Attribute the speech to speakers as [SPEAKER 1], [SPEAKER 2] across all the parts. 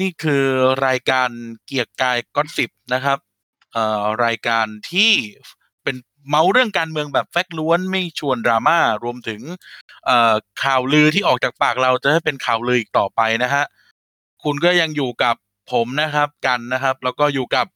[SPEAKER 1] นี่คือรายการเกียร์กายก้อนสิบนะครับเอ่อรายการที่เป็นเมาเรื่องการเมืองแบบแฟกต์ล้วนไม่ชวนดราม่ารวมถึงเอ่อข่าวลือที่ออกจากปากเราจะให้เป็นข่าวลืออีกต่อไปนะฮะคุณก็ยังอยู่กับผมนะครับกันนะครับ แล้วก็อยู่กับ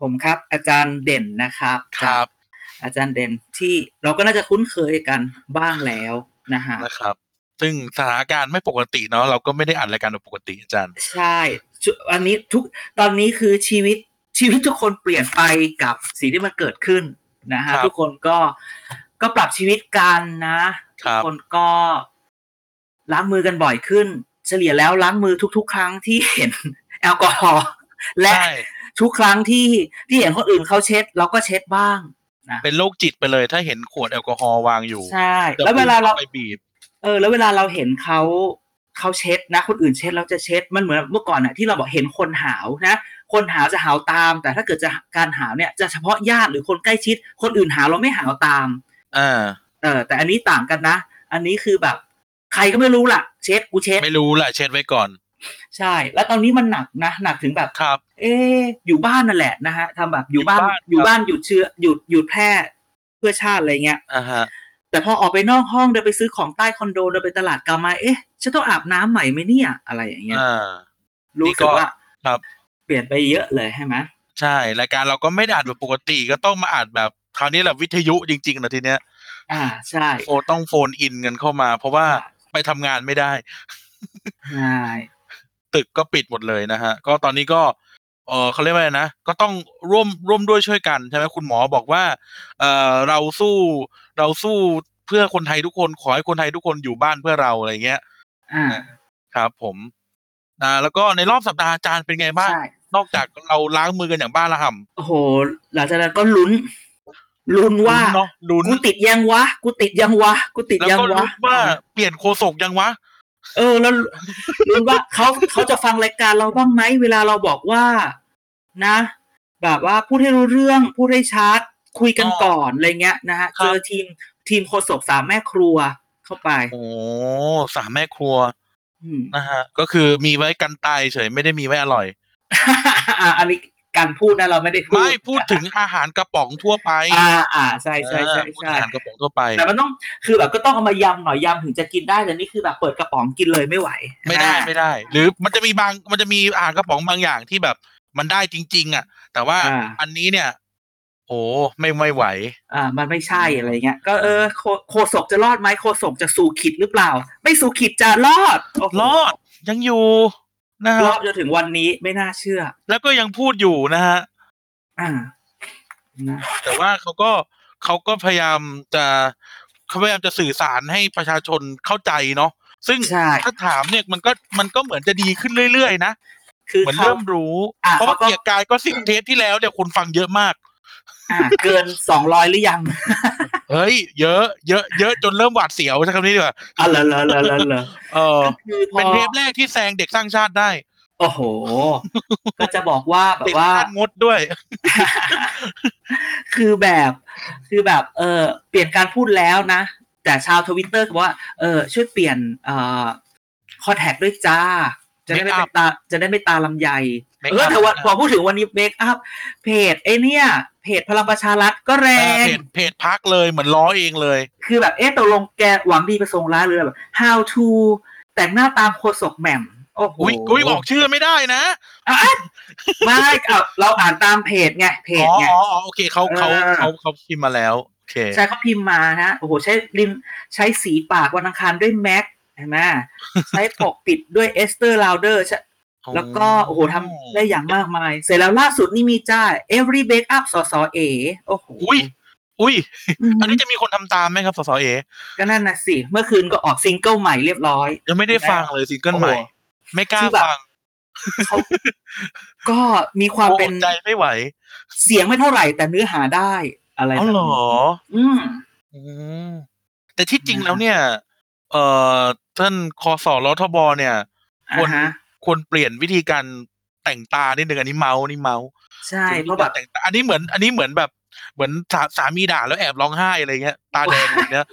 [SPEAKER 2] ผมครับ อาจารย์เด่นนะครับ
[SPEAKER 1] ครับ
[SPEAKER 2] จากอาจารย์เด่นที่เราก็น่าจะคุ้นเคยกันบ้างแล้วนะฮะ
[SPEAKER 1] นะครับ ซึ่งสถานการณ์ไม่ปกติเนาะเราก็ไม่ได้อัดรายการแบบปกติอาจารย์
[SPEAKER 2] ใช่ชุอันนี้ทุกตอนนี้คือชีวิตชีวิตทุกคนเปลี่ยนไปกับสิ่งที่มันเกิดขึ้นนะฮะ
[SPEAKER 1] ครับ
[SPEAKER 2] ทุกคนก็ก็ปรับชีวิตกันนะทุ
[SPEAKER 1] ครั
[SPEAKER 2] ก
[SPEAKER 1] บ
[SPEAKER 2] คนก็ล้างมือกันบ่อยขึ้น เฉลี่ยแล้วล้างมือทุก ๆ ครั้งที่เห็นแอลกอฮอล์และ
[SPEAKER 1] ใช่
[SPEAKER 2] ทุกครั้งที่ที่เห็นคนอื่นเขาเช็ด เราก็เช็ดบ้างนะ
[SPEAKER 1] เป็นโรคจิตไปเลยถ้าเห็นขวดแอลกอฮอล์วางอยู่
[SPEAKER 2] ใช่
[SPEAKER 1] จะ
[SPEAKER 2] แล้วเวลาเรา
[SPEAKER 1] ไปบีบ
[SPEAKER 2] เออ แล้วเวลาเราเห็นเขาเขาเช็ดนะ คนอื่นเช็ดเราจะเช็ดมันเหมือนเมื่อก่อนน่ะที่เราบอกเห็นคนหาวนะ คนหาวจะหาวตาม แต่ถ้าเกิดจะการหาวเนี่ยจะเฉพาะญาติหรือคนใกล้ชิด คนอื่นหาวเราไม่หาวตาม
[SPEAKER 1] อ่า
[SPEAKER 2] เออ แต่อันนี้ต่างกันนะ อันนี้คือแบบ ใครก็ไม่รู้ล่ะ เช็ดกูเช็ด
[SPEAKER 1] ไม่รู้แหละเช็ดไว้ก่อน
[SPEAKER 2] ใช่ แล้วตอนนี้มันหนักนะหนักถึงแบบ
[SPEAKER 1] ครับ
[SPEAKER 2] เอออยู่บ้านนั่นแหละนะฮะทำแบบอยู่บ้าน
[SPEAKER 1] อยู่บ้าน
[SPEAKER 2] อยู่บ้านหยุดเชื้อหยุดหยุดแพร่เพื่อชาติอะไรเงี้ย
[SPEAKER 1] อ่าฮะ
[SPEAKER 2] แต่พอออกไปนอกห้องเดินไปซื้อของใต้คอนโดเดินไปตลาดกลับมาเอ๊ะฉันต้องอาบน้ำใหม่ไหมเนี่ย อะไรอย่างเงี้ย
[SPEAKER 1] อ่า
[SPEAKER 2] รู้
[SPEAKER 1] นี่
[SPEAKER 2] สึ
[SPEAKER 1] ก็
[SPEAKER 2] กว่า
[SPEAKER 1] ครับ
[SPEAKER 2] เปลี่ยนไปเยอะเลยใช่ไหม
[SPEAKER 1] ใช่รายการเราก็ไม่ได้อัดแบบปกติก็ต้องมาอัดแบบคราวนี้แหละวิทยุจริงๆนะทีเนี้ย
[SPEAKER 2] อ่าใช่
[SPEAKER 1] โฟนต้องโฟนอินกันเข้ามา เพราะว่าไปทำงานไม่ได้
[SPEAKER 2] ใช่
[SPEAKER 1] ตึกก็ปิดหมดเลยนะฮะ ก็ตอนนี้ก็ เออเขาเรียกว่าอะไรนะ ก็ต้องร่วมร่วมด้วยช่วยกันใช่ไหมคุณหมอบอกว่า เออเราสู้เราสู้เพื่อคนไทยทุกคนขอให้คนไทยทุกคนอยู่บ้านเพื่อเราอะไรเงี้ย
[SPEAKER 2] อ่า
[SPEAKER 1] ครับผมอ่าแล้วก็ในรอบสัปดาห์อาจารย์เป็นไงบ้าง
[SPEAKER 2] ใช่
[SPEAKER 1] นอกจากเราล้างมือกันอย่างบ้าระห่
[SPEAKER 2] โอ้โห หลังจากนั้นก็ลุ้นลุ้นำว่า
[SPEAKER 1] ลุ้นเนาะลุ้น
[SPEAKER 2] กูติดยังวะ กูติดยังวะ กูติด
[SPEAKER 1] แล้ว
[SPEAKER 2] ยัง
[SPEAKER 1] ก็
[SPEAKER 2] วะ
[SPEAKER 1] ลุ้นว่าเปลี่ยนโคศกยังวะ
[SPEAKER 2] เออ แล้วลุ้นว่าเขาเขาจะฟังรายการเราบ้างไหมเวลาเราบอกว่า นะ แบบว่าพูดให้รู้เรื่องพูดให้ชัดคุยกัน
[SPEAKER 1] อ๋อ
[SPEAKER 2] ก่อนอะไรเงี้ยนะฮะ
[SPEAKER 1] ครับ
[SPEAKER 2] เจอทีมทีมโฆษกสามแม่ครัวเข้าไป
[SPEAKER 1] โอ้สามแม่ครัว
[SPEAKER 2] อืม
[SPEAKER 1] นะฮะ ก็คือมีไว้กันตายเฉยไม่ได้มีไว้อร่อย
[SPEAKER 2] อ่าอันนี้ การพูดนะเราไม่ได้พูด
[SPEAKER 1] ไม่พูดถึงอาหารกระป๋องทั่วไป
[SPEAKER 2] อ่าอ่าใช่ใช่ใช่
[SPEAKER 1] เออพูด
[SPEAKER 2] ใช่
[SPEAKER 1] ถึงอาหารกระป๋องทั่วไป
[SPEAKER 2] แต่มันต้องคือแบบก็ต้องเอามายำหน่อยยำถึงจะกินได้แต่นี่คือแบบเปิดกระป๋องกินเลยไม่ไหว
[SPEAKER 1] ไม่ได้
[SPEAKER 2] อ่า
[SPEAKER 1] ไม่ได้ หรือมันจะมีบางมันจะมีอาหารกระป๋องบางอย่างที่แบบมันได้จริง ๆ อะ แต่ว่า
[SPEAKER 2] อ่า
[SPEAKER 1] อันนี้เนี่ยโอ้ไม่ไม่ไหว
[SPEAKER 2] อ่า มันไม่ใช่อะไรเงี้ย ก็เออโคโคศกจะรอดไหมโคศกจะสู่ขิดหรือเปล่า ไม่สู่ขิดจะรอดโโห
[SPEAKER 1] รอดยังอยู่ นะ
[SPEAKER 2] ร
[SPEAKER 1] ฮะ
[SPEAKER 2] อดจนถึงวันนี้ไม่น่าเชื่อ
[SPEAKER 1] แล้วก็ยังพูดอยู่นะฮะ
[SPEAKER 2] อ่านะ
[SPEAKER 1] แต่ว่าเขาก็เขาก็พยายามจะเขาพยายามจะสื่อสารให้ประชาชนเข้าใจเนาะซึ่ง
[SPEAKER 2] ใช่
[SPEAKER 1] ถ้าถามเนี่ยมันก็มันก็เหมือนจะดีขึ้นเรื่อยๆนะ
[SPEAKER 2] คือ
[SPEAKER 1] เหมือน
[SPEAKER 2] เขา
[SPEAKER 1] เริ่มรู้
[SPEAKER 2] อะ
[SPEAKER 1] เพราะว่า
[SPEAKER 2] เขาก็
[SPEAKER 1] เกียร์กายก็สิบเทปที่แล้วเนี่ยคนฟังเยอะมาก
[SPEAKER 2] อ่า เกินสองร้อยหรือยัง
[SPEAKER 1] เฮ้ย เยอะ เยอะ เยอะจนเริ่มหวาดเสียวใช้คำนี้ดีกว่า
[SPEAKER 2] อะเหรอเหรอเหรอเหรอเหรอ
[SPEAKER 1] เออ
[SPEAKER 2] ก็คือพอ
[SPEAKER 1] เป็นเทปแรกที่แซงเด็กสร้างชาติได้
[SPEAKER 2] โอ้โห ก็จะบอกว่าแบ
[SPEAKER 1] ติด
[SPEAKER 2] บว่า
[SPEAKER 1] ขั้นงดด้วย
[SPEAKER 2] คือแบบ คือแบบ เออเปลี่ยนการพูดแล้วนะ แต่ชาวทวิตเตอร์บอกว่า เออ ช่วยเปลี่ยน เอ่อ คอแท็กด้วยจ้า จะได้ไม่
[SPEAKER 1] Make
[SPEAKER 2] เป็นตา จะได้ไม่ตาลำใหญ่
[SPEAKER 1] Make
[SPEAKER 2] เออ
[SPEAKER 1] up
[SPEAKER 2] แต่ว่า
[SPEAKER 1] นะ
[SPEAKER 2] พอพูดถึงวันนี้เมคอัพ เพจไอเนี่ยเพ จพลังประชารัฐก็แร
[SPEAKER 1] เอองเพจเพจพักเลยเหมือนล้อเองเลย
[SPEAKER 2] คือแบบเอ๊ะตกลงแกหวังดีประสงค์ร้ายหรือแบบ how to แต่งหน้าตามโคศกแหม่มโอ้โห
[SPEAKER 1] อุ้ยอุ้ยออกชื่อไม่ได้นะ
[SPEAKER 2] อะไม่เอาเราอ่านตามเพจไงเพ
[SPEAKER 1] อ๋
[SPEAKER 2] จ
[SPEAKER 1] อ
[SPEAKER 2] ไง
[SPEAKER 1] อ๋ออ๋อโอเคเขาเขา
[SPEAKER 2] เออ
[SPEAKER 1] เขาเขาพิมพ์มาแล้วโอเค
[SPEAKER 2] ใช่เขาพิมพ์มานะโอ้โหใช้ริมใช้สีปากวันอังคารด้วยแม็กเห็นไหมใช้ปกปิดด้วยเอสเตอร์ลาวเดอร์ แล้วก็โอ้โหทำได้อย่างมากมาย เสร็จแล้วล่าสุดนี่มีจ้า every bake up สสเอโอ้โห
[SPEAKER 1] อุ้ยอุ้ย
[SPEAKER 2] อืม
[SPEAKER 1] อันนี้จะมีคนทำตามไหมครับสสเอ
[SPEAKER 2] ก็นั่นนะสิ เมื่อคืนก็ออกซิงเกิลใหม่เรียบร้อย
[SPEAKER 1] ยังไม่ได้ฟังเลยซิงเกิลใหม่
[SPEAKER 2] โอ้โห
[SPEAKER 1] ไม่กล้า
[SPEAKER 2] คือแบบ
[SPEAKER 1] ฟัง
[SPEAKER 2] เขาก็มีความเป็น
[SPEAKER 1] อดใจไม่ไหว
[SPEAKER 2] เสียงไม่เท่าไหร่แต่เนื้อหาได้อะไร
[SPEAKER 1] อ๋อ
[SPEAKER 2] แบบ
[SPEAKER 1] เหร
[SPEAKER 2] นี้
[SPEAKER 1] อ
[SPEAKER 2] อืม
[SPEAKER 1] อืมแต่ที่จริง
[SPEAKER 2] นะ
[SPEAKER 1] แล้วเนี่ย เอ่อท่านคอสอรทบเนี่ยควร
[SPEAKER 2] อ่าฮะ
[SPEAKER 1] ควรเปลี่ยนวิธีการแต่งตานิดนึงอันนี้เมาส์นี่เมาส์
[SPEAKER 2] ใช่เพราะแบบ
[SPEAKER 1] แต่งตาอันนี้เหมือน อันนี้เหมือนแบบเหมือนสาสามีด่าแล้วแอบร้องไห้อะไรเงี้ยตาแดงแบบเนี้ย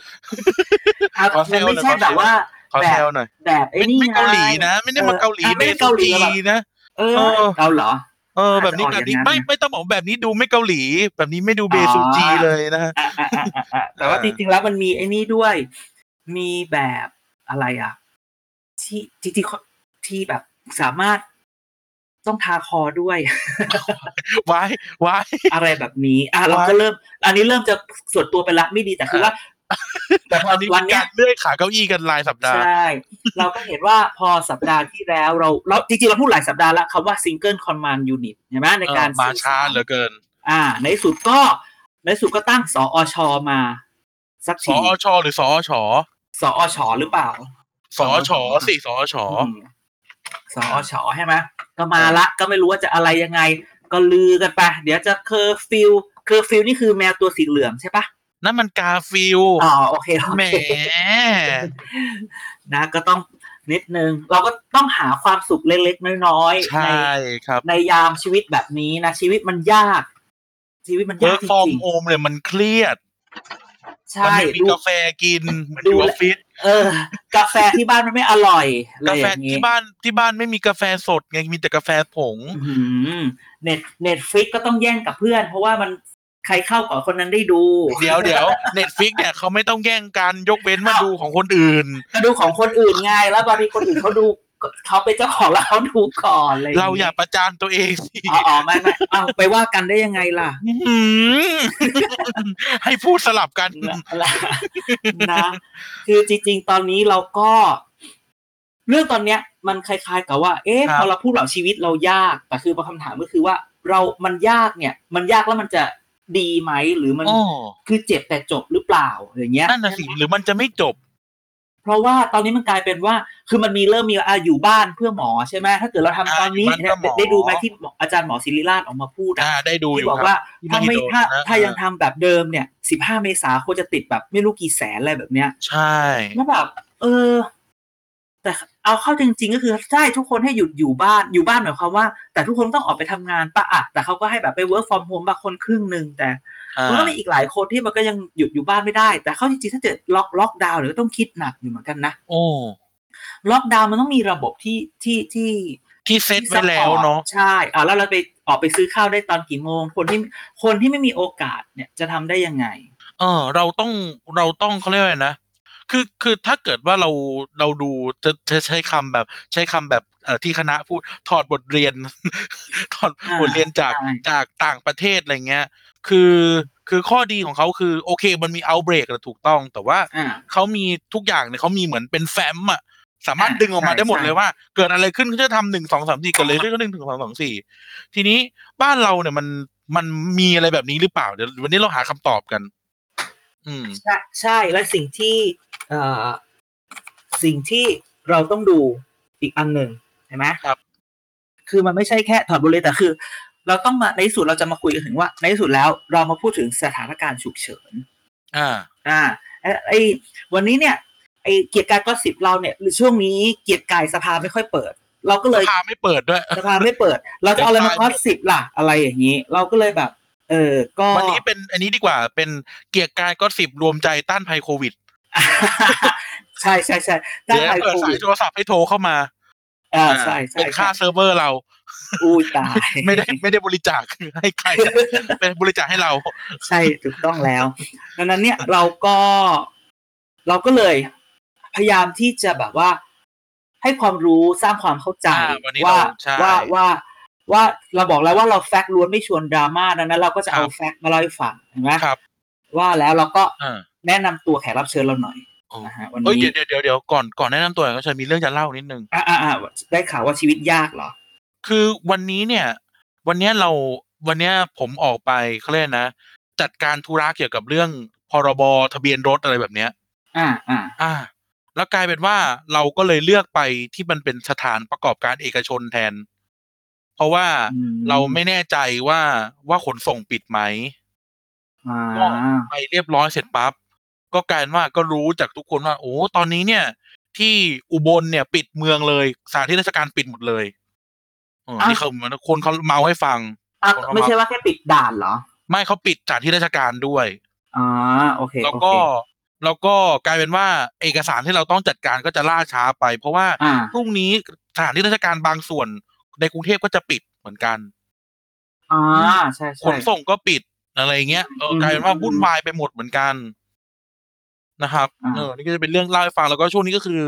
[SPEAKER 2] อะ
[SPEAKER 1] ขอแซ
[SPEAKER 2] มัน
[SPEAKER 1] ว
[SPEAKER 2] ไม่
[SPEAKER 1] หน่อย
[SPEAKER 2] ใช่แบบว่า
[SPEAKER 1] ขอ
[SPEAKER 2] แบ
[SPEAKER 1] แซ
[SPEAKER 2] บ
[SPEAKER 1] วหน่อย
[SPEAKER 2] แบบไอ้
[SPEAKER 1] ไม่
[SPEAKER 2] นี่
[SPEAKER 1] ไม่เกาหลี
[SPEAKER 2] ไง
[SPEAKER 1] นะ ไม่ได้มาเกาหลี
[SPEAKER 2] ออ
[SPEAKER 1] เบ
[SPEAKER 2] ไม่ได้
[SPEAKER 1] สุ
[SPEAKER 2] เกาหลี
[SPEAKER 1] จี
[SPEAKER 2] แบบ
[SPEAKER 1] นะ
[SPEAKER 2] เออ
[SPEAKER 1] เออ
[SPEAKER 2] เกาเหรอ
[SPEAKER 1] เออแบบนี้
[SPEAKER 2] อาจจะ
[SPEAKER 1] แบบนี้
[SPEAKER 2] ออกอย่างนั้น
[SPEAKER 1] ไม่ไม่ต้องบอกแบบนี้ดูไม่เกาหลี แบบนี้ไม่ดูเบสุจี
[SPEAKER 2] อ๋อ
[SPEAKER 1] เลยนะฮะ
[SPEAKER 2] อะอะอะอะอะแต่ว่า
[SPEAKER 1] เอ
[SPEAKER 2] จ
[SPEAKER 1] อ
[SPEAKER 2] ริงๆแล้วมันมีไอ้นี่ด้วย มีแบบอะไรอะ ที่จริงๆที่แบบ สามารถต้องทาคอด้วย
[SPEAKER 1] ไว้ไว้
[SPEAKER 2] อะไรแบบนี้ อะเรา
[SPEAKER 1] ว้าย
[SPEAKER 2] ก็เริ่ม อันนี้เริ่มจะส่วนตัวไปละไม่ดีแต่คือว่าแต่พอ
[SPEAKER 1] อันนี้
[SPEAKER 2] วัน
[SPEAKER 1] มี
[SPEAKER 2] เนี้
[SPEAKER 1] กายรเลื่อยขาเก้าอี้กันรายสัปดาห์
[SPEAKER 2] ใช่ เราก็เห็นว่าพอสัปดาห์ที่แล้วเราเราจริงๆเราพูดหลายสัปดาห์แล้วคำว่า single command unit ใช่ไหมใน
[SPEAKER 1] เออ
[SPEAKER 2] การ
[SPEAKER 1] มา
[SPEAKER 2] สื่อ
[SPEAKER 1] ช้า
[SPEAKER 2] สร
[SPEAKER 1] เหลือเกิน
[SPEAKER 2] อ่า ในที่สุดก็ในที่สุดก็ตั้งสอชมาสัก
[SPEAKER 1] ส
[SPEAKER 2] ที
[SPEAKER 1] อชหรือสอช
[SPEAKER 2] สอชหรือเปล่า
[SPEAKER 1] สอชสิสอช
[SPEAKER 2] อืม สอชใช่ไหมก็มาละก็ไม่รู้ว่าจะอะไรยังไง ก็ลือกันไป เดี๋ยวจะเคอร์ฟิวเคอร์ฟิวนี่คือแมวตัวสีเหลืองใช่ปะ
[SPEAKER 1] นั่นมันกาฟิล
[SPEAKER 2] อ๋อโอเคโอ
[SPEAKER 1] แหม
[SPEAKER 2] เคนะ ก็ต้องนิดนึง เราก็ต้องหาความสุขเล็กๆน้อยๆ
[SPEAKER 1] ใช่ครับ
[SPEAKER 2] ในยามชีวิตแบบนี้นะ ชีวิตมันยาก ชีวิตมัน
[SPEAKER 1] เวิ
[SPEAKER 2] ยา
[SPEAKER 1] ร์
[SPEAKER 2] ก
[SPEAKER 1] ก
[SPEAKER 2] จ
[SPEAKER 1] ฟอร์ม
[SPEAKER 2] ริง
[SPEAKER 1] โฮมเนี่ยมันเครียด
[SPEAKER 2] ๆ
[SPEAKER 1] มัน
[SPEAKER 2] ใช่
[SPEAKER 1] ไม่มี
[SPEAKER 2] ดู
[SPEAKER 1] กาแฟกินเหมือน
[SPEAKER 2] ดู
[SPEAKER 1] อยู่อ
[SPEAKER 2] แล
[SPEAKER 1] อฟฟิศ
[SPEAKER 2] เออ กาแฟที่บ้านมันไม่อร่อยอะไร
[SPEAKER 1] กา
[SPEAKER 2] อ
[SPEAKER 1] แฟ
[SPEAKER 2] ย่างนี้
[SPEAKER 1] ที่บ้านที่บ้านไม่มีกาแฟสดไงมีแต่กาแฟผง
[SPEAKER 2] เน็ตเน็ตฟิกก็ต้องแย่งกับเพื่อน เพราะว่ามันใครเข้าก่อนคนนั้นได้ดู
[SPEAKER 1] เดี๋ยวเดี๋ยวเน็ตฟิกเนี่ยเขาไม่ต้องแย่งกันยกเว้นมาดูของคนอื่น
[SPEAKER 2] ก็ดูของคนอื่นไงแล้วบางทีคนอื่นเขาดู เขาเป็นเจ้าของแล้วเขาดูก่อนอะไร
[SPEAKER 1] เราอย่าประจานตัวเองสิ
[SPEAKER 2] อ๋ออ๋อไม่ไม่เอาไปว่ากันได้ยังไงล่ะ
[SPEAKER 1] หืมให้พูดสลับกัน
[SPEAKER 2] นะนะคือจริง ๆ ตอนนี้เราก็ เรื่องตอนเนี้ย มันคล้าย ๆ กับว่า เอ๊ะ
[SPEAKER 1] ครับ
[SPEAKER 2] พอเราพูดแบบชีวิตเรายากแต่คือคำถามก็คือว่า เรามันยากเนี่ย มันยากแล้วมันจะดีไหมหรือมัน
[SPEAKER 1] อ๋อ
[SPEAKER 2] คือเจ็บแต่จบหรือเปล่าอย่างเงี้ย
[SPEAKER 1] นั่นน่ะสิหรือมันจะไม่จบ
[SPEAKER 2] เพราะว่าตอนนี้มันกลายเป็นว่า คือมันมีเริ่มมีอะอยู่บ้านเพื่อหมอใช่ไหมถ้าเกิดเราทำตอนนี้
[SPEAKER 1] อ่าอยู่บ้านเพื่อหมอ
[SPEAKER 2] ได้ดูไหมที่อาจารย์หมอศิริราชออกมาพูดอะ
[SPEAKER 1] อ่าได้ดูอ
[SPEAKER 2] ที่
[SPEAKER 1] ยู่
[SPEAKER 2] บอก
[SPEAKER 1] ครับ
[SPEAKER 2] ว่า
[SPEAKER 1] ที่
[SPEAKER 2] ถ้าไม่
[SPEAKER 1] มหิดล
[SPEAKER 2] ถ้า
[SPEAKER 1] นะ
[SPEAKER 2] ถ้ายังทำแบบเดิมเนี่ยสิบห้าเมษาควรจะติดแบบไม่รู้กี่แสนอะไรแบบเนี้ย
[SPEAKER 1] ใช่
[SPEAKER 2] แล้วแบบเออ แต่เอาเข้าจริง ๆ ก็คือใช่ทุกคนให้หยุดอยู่บ้านอยู่บ้านหมายความว่า แต่ทุกคนต้องออกไปทำงานปะอะแต่เขาก็ให้แบบไป work from home บางคนครึ่งหนึ่งแต่
[SPEAKER 1] อ่า
[SPEAKER 2] มันก็มีอีกหลายคนที่มันก็ยังหยุดอยู่บ้านไม่ได้ แต่เข้าจริงๆถ้าเกิดล็อกล็อกดาวน์เดี๋ยวก็ต้องคิดหนักอยู่เหมือนกันนะ
[SPEAKER 1] โอ้
[SPEAKER 2] ล็อกดาวน์มันต้องมีระบบที่ที่ที่
[SPEAKER 1] ที่เซตไว้แล้วเนาะ
[SPEAKER 2] ใช่อ่าแล้วเราไปออกไปซื้อข้าวได้ตอนกี่โมง คนที่คนที่ไม่มีโอกาสเนี่ยจะทำได้ยังไง
[SPEAKER 1] เออ เราต้องเราต้องเขาเรียกว่าไงนะ คือคือถ้าเกิดว่าเราเราดูจะจะใช้คำแบบ ใช้คำแบบเอ่อที่คณะพูดถอดบทเรียน ถอด
[SPEAKER 2] อ่า
[SPEAKER 1] บทเรียนจาก
[SPEAKER 2] ใช่
[SPEAKER 1] จากต่างประเทศอะไรเงี้ย คือคือข้อดีของเขาคือ โอเค มันมีเอาเบรกถูกต้อง แต่ว่า
[SPEAKER 2] อ่า
[SPEAKER 1] เขามีทุกอย่างเนี่ยเขามีเหมือนเป็นแฟ้มอะสามารถ
[SPEAKER 2] อ่า
[SPEAKER 1] ดึงออกมา
[SPEAKER 2] ใช่
[SPEAKER 1] ได้หมด
[SPEAKER 2] ใช่
[SPEAKER 1] เลยว่า เกิดอะไรขึ้นเขาจะทำหนึ่งสองสามสี่เกิดอะไรขึ้นก็หนึ่งถึงสองสองสี่ทีนี้บ้านเราเนี่ยมันมันมีอะไรแบบนี้หรือเปล่าเดี๋ยววันนี้เราหาคำตอบกัน อืม
[SPEAKER 2] ใช่ใช่และสิ่งที่เอ่อ สิ่งที่เราต้องดูอีกอันหนึ่งเห็นไหม
[SPEAKER 1] ครับ
[SPEAKER 2] คือมันไม่ใช่แค่ถอดบทเรียนแต่คือ เราต้องมาในที่สุดเราจะมาคุยกันถึงว่า ในที่สุดแล้วเรามาพูดถึงสถานการณ์ฉุกเฉิน
[SPEAKER 1] อ่า
[SPEAKER 2] อ่าไอ้ไอ้วันนี้เนี่ยไอ้เกียรติกายก็สิบเราเนี่ยหรือช่วงนี้เกียรติกายสภาไม่ค่อยเปิด เราก็เลย
[SPEAKER 1] พาไม่เปิดด้วย
[SPEAKER 2] สภาไม่เปิด เราจะเอาอะไรมาก็สิบล่ะ อะไรอย่างนี้ เราก็เลยแบบ เออ ก็
[SPEAKER 1] วันนี้เป็นอันนี้ดีกว่าเป็นเกียร์กายก็สิบรวมใจต้านภัยโควิด
[SPEAKER 2] ใช่ใช่ใช่
[SPEAKER 1] เดี๋ยว
[SPEAKER 2] ได้
[SPEAKER 1] เปิด
[SPEAKER 2] โค
[SPEAKER 1] สา
[SPEAKER 2] วิ
[SPEAKER 1] ย
[SPEAKER 2] ด
[SPEAKER 1] โทรศัพท์ให้โทรเข้ามา
[SPEAKER 2] อ่าใช่ใช่
[SPEAKER 1] เป็นค่าเซิร์ฟเวอร์เรา
[SPEAKER 2] อุ้ยตาย
[SPEAKER 1] ไม่ได้ไม่ได้บริจาคให้ใครเป็นบริจาคให้เรา
[SPEAKER 2] ใช่ถูกต้องแล้ว ดังนั้นเนี่ยเราก็เราก็เลยพยายามที่จะแบบว่า ให้ความรู้สร้างความเข้าใจ
[SPEAKER 1] อ่าวันนี้
[SPEAKER 2] ว่า
[SPEAKER 1] เราใช่
[SPEAKER 2] ว่าว่าว่าเราบอกแล้วว่าเราแฟกต์ล้วนไม่ชวนดราม่าดังนั้น เราก็จะเอา
[SPEAKER 1] ครับ
[SPEAKER 2] แฟกต์มาเล่าให้ฟังเห็นไหม
[SPEAKER 1] ครับ
[SPEAKER 2] ว่าแล้วเราก็
[SPEAKER 1] อ่า
[SPEAKER 2] แนะนำตัวแขกรับเชิญเราหน่อย
[SPEAKER 1] โอ้
[SPEAKER 2] นะฮะวัน
[SPEAKER 1] เอ้ย
[SPEAKER 2] นี้
[SPEAKER 1] เดี๋ยวเดี๋ยวเดี๋ยวก่อนก่อนแนะนำตัวก็จะมีเรื่องจะเล่านิดนึง
[SPEAKER 2] อ่าอ่าอ่าได้ข่าวว่าชีวิตยากเหรอ
[SPEAKER 1] คือวันนี้เนี่ย วันเนี้ยเราวันเนี้ยผมออกไปเขาเรียกนะ จัดการธุระเกี่ยวกับเรื่องพรบทะเบียนรถอะไรแบบเนี้ย
[SPEAKER 2] อ่าอ่า
[SPEAKER 1] อ่า แล้วกลายเป็นว่าเราก็เลยเลือกไปที่มันเป็นสถานประกอบการเอกชนแทน เพราะว่า
[SPEAKER 2] อืม
[SPEAKER 1] เราไม่แน่ใจว่าว่าขนส่งปิดไหม
[SPEAKER 2] อ่า
[SPEAKER 1] ก็ไปเรียบร้อยเสร็จปั๊บ ก็กลายเป็นว่าก็รู้จากทุกคนว่า โอ้ตอนนี้เนี่ย ที่อุบลเนี่ยปิดเมืองเลยสถานที่ราชการปิดหมดเลยเออนี่เขาคนเขาเมาให้ฟัง
[SPEAKER 2] อะ
[SPEAKER 1] คนเข้ามา
[SPEAKER 2] ไม่ใช่ว่าแค่ปิดด่านเหรอ
[SPEAKER 1] ไม่เขาปิดสถานที่ราชการด้วย
[SPEAKER 2] อ่าโอเค
[SPEAKER 1] แล้ว
[SPEAKER 2] โอ
[SPEAKER 1] ก็
[SPEAKER 2] เค
[SPEAKER 1] แล้วก็กลายเป็นว่าเอกสารที่เราต้องจัดการก็จะล่าช้าไป เพราะว่า
[SPEAKER 2] อ่า
[SPEAKER 1] พรุ่งนี้สถานที่ราชการบางส่วนในกรุงเทพก็จะปิดเหมือนกัน
[SPEAKER 2] อ่าใช่
[SPEAKER 1] ข
[SPEAKER 2] ใช่
[SPEAKER 1] นส่งก็ปิดอะไรเงี้ยเออ
[SPEAKER 2] อืม
[SPEAKER 1] กลายเป็นว่า
[SPEAKER 2] อืม
[SPEAKER 1] วุ่นวายไปหมดเหมือนกัน นะครับ
[SPEAKER 2] อ่า
[SPEAKER 1] เออนี่ก็จะเป็นเรื่องเล่าให้ฟังแล้วก็ช่วงนี้ก็คือ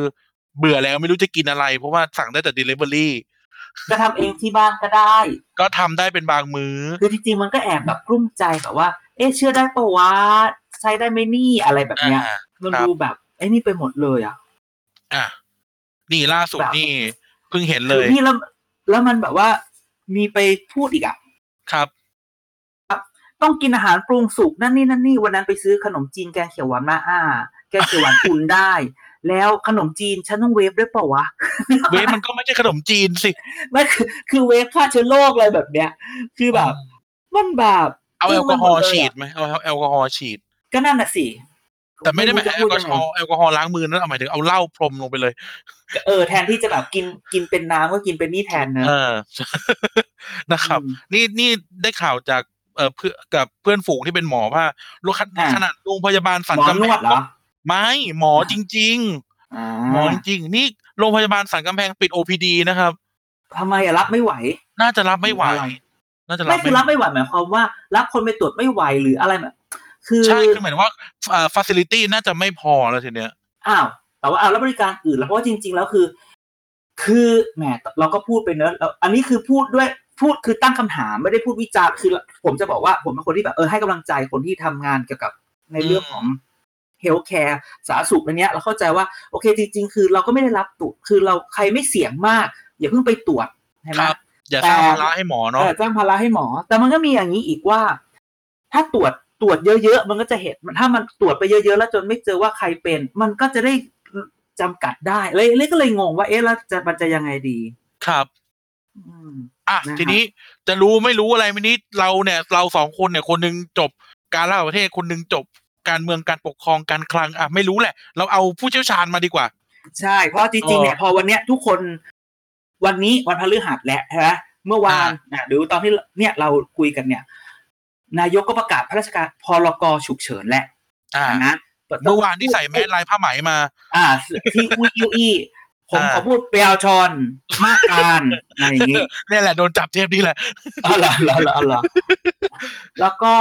[SPEAKER 1] เบื่อแล้วไม่รู้จะกินอะไร เพราะว่าสั่งได้แต่ delivery
[SPEAKER 2] ก็ทำเองที่บ้านก็ได้
[SPEAKER 1] ก็ทำได้เป็นบางมื้อ
[SPEAKER 2] คือจริงๆมันก็แอบแบบกลุ้มใจแบบว่า เอ๊ะเชื่อได้ปะวะใช้ได้ไหมนี่อะไรแบบเนี้ย
[SPEAKER 1] อ่า
[SPEAKER 2] มัน
[SPEAKER 1] ครับ
[SPEAKER 2] ดูแบบไอ้นี่ไปหมดเลยอะ
[SPEAKER 1] อะ นี่ล่าสุด
[SPEAKER 2] แบบ
[SPEAKER 1] นี่เพิ่งเห็นเล
[SPEAKER 2] คือยนี่แล้วแล้วมันแบบว่ามีไปพูดอีกอะ
[SPEAKER 1] ครับ
[SPEAKER 2] ต้องกินอาหารปรุงสุกนั่นนี่นั่นนี่วันนั้นไปซื้อขนมจีนแกงเขียวหวานมาอ่าแกงเขียวหวานอุ่นได้ แล้วขนมจีนฉันต้องเวฟด้วยเปล่าวะ
[SPEAKER 1] เว้ยมันก็ไม่ใช่ขนมจีนสิ
[SPEAKER 2] ไม่คือคือเวฟฆ่าเชื้อโรคอะไรแบบเนี้ย คือแบบมันแบบ
[SPEAKER 1] เอาแอลกอฮอล์
[SPEAKER 2] งไปหมดเลยะ
[SPEAKER 1] ฉีดไหมเอาแอลกอฮอล์ฉีด
[SPEAKER 2] ก็นั่นน่ะสิ
[SPEAKER 1] แต่ไม่ได้หมาย
[SPEAKER 2] รู้
[SPEAKER 1] แอ
[SPEAKER 2] จะ
[SPEAKER 1] ล
[SPEAKER 2] พู
[SPEAKER 1] กอ
[SPEAKER 2] ยัง
[SPEAKER 1] ฮอ
[SPEAKER 2] ไง
[SPEAKER 1] ล์แอลกอฮอล์ล้างมือนั่นเอาหมายถึงเอาเหล้าพรมลงไปเลย
[SPEAKER 2] เออแทนที่จะแบบกินกินเป็นน้ำก็กินเป็นนี่แทนเนอะ
[SPEAKER 1] เออนะครับ
[SPEAKER 2] อืม
[SPEAKER 1] นี่นี่ได้ข่าวจาก เอ่อเพื่อกับเพื่อนฝูงที่เป็นหมอว่าโรง
[SPEAKER 2] อ่า
[SPEAKER 1] ขนาดโรงพยาบาลสัน
[SPEAKER 2] หมอกำน
[SPEAKER 1] แพ
[SPEAKER 2] ว
[SPEAKER 1] ง
[SPEAKER 2] ดเหรอ
[SPEAKER 1] ไม่หมอจริง
[SPEAKER 2] อ่า
[SPEAKER 1] ๆหมอจริงๆนี่โรงพยาบาลสันกำแพงปิด OPD นะครับ
[SPEAKER 2] ทำไมอะรับไม่ไหว
[SPEAKER 1] น่าจะรับไม่ไหว
[SPEAKER 2] อะไร
[SPEAKER 1] น่าจะรับ
[SPEAKER 2] ไม่คือรับไม่ไหวหมายความว่า รับคนไปตรวจไม่ไหวหรืออะไรแบบคือ
[SPEAKER 1] ใช่คือหมายถึงว่าอ่า facility น่าจะไม่พอแล้วทีเนี้ย
[SPEAKER 2] อ้าวแต่ว่าเอาแล้วบริการอื่นแล้วเพราะว่าจริง ๆ แล้วคือ คือแหมเราก็พูดไปเนอะแล้วอันนี้คือพูดด้วย พูดคือตั้งคำถามไม่ได้พูดวิจารณ์คือ ผมจะบอกว่าผมเป็นคนที่แบบเออให้กำลังใจคนที่ทำงานเกี่ยวกับในเรื่องของเฮลท์แคร์สาธารณสุขอันเนี้ยเราเข้าใจว่าโอเคจริง ๆ คือเราก็ไม่ได้รับตรวจคือเราใครไม่เสี่ยงมาก อย่าเพิ่งไปตรวจใช่ไหม
[SPEAKER 1] ครับอย่าสร้างภาระให้หมอ
[SPEAKER 2] เอ
[SPEAKER 1] เนาะ
[SPEAKER 2] อจ้างภาระให้หมอ แต่มันก็มีอย่างนี้อีกว่า ถ้าตรวจตรวจเยอะๆมันก็จะเห็นถ้ามันตรวจไปเยอะๆแล้วจนไม่เจอว่าใครเป็น มันก็จะได้จำกัดได้เลยเลยก็เลยงงว่าเอ๊ะแล้วจะมันจะยังไงดี
[SPEAKER 1] ครับ
[SPEAKER 2] อืม
[SPEAKER 1] อะ
[SPEAKER 2] นะฮะ
[SPEAKER 1] ทีนี้จะรู้ไม่รู้อะไรไม่นี้เราเนี่ย เราสองคนเนี่ยคนหนึงจบการเล่าประเทศคนหนึงจบการเมืองการปกครองการคลังอะไม่รู้แหละ เราเอาผู้เชี่ยวชาญมาดีกว่า
[SPEAKER 2] ใช่เพราะจริงๆเนี่ยพอวันเนี้ยทุกคนวันนี้วันพฤหัสแหละใช่ไหมเมื่อวานนะหรือตอนที่เนี่ยเราคุยกันเนี่ย นายกก็ประกาศพระราชการพรกฉุกเฉินแหละ
[SPEAKER 1] อ่า
[SPEAKER 2] นะ
[SPEAKER 1] เมื่อวานที่ใส่แมสลายผ้าไหมมา
[SPEAKER 2] อ่าที่อุ้ยอุ้ย ผม
[SPEAKER 1] อ่า
[SPEAKER 2] ขอพูดเปียวชอนมากการอะไรอย่างงี้
[SPEAKER 1] เนี่ยแหละโดนจับเทปนี้แหละ
[SPEAKER 2] อ๋อเหรอเหรอเหรอเหรอแล้วก็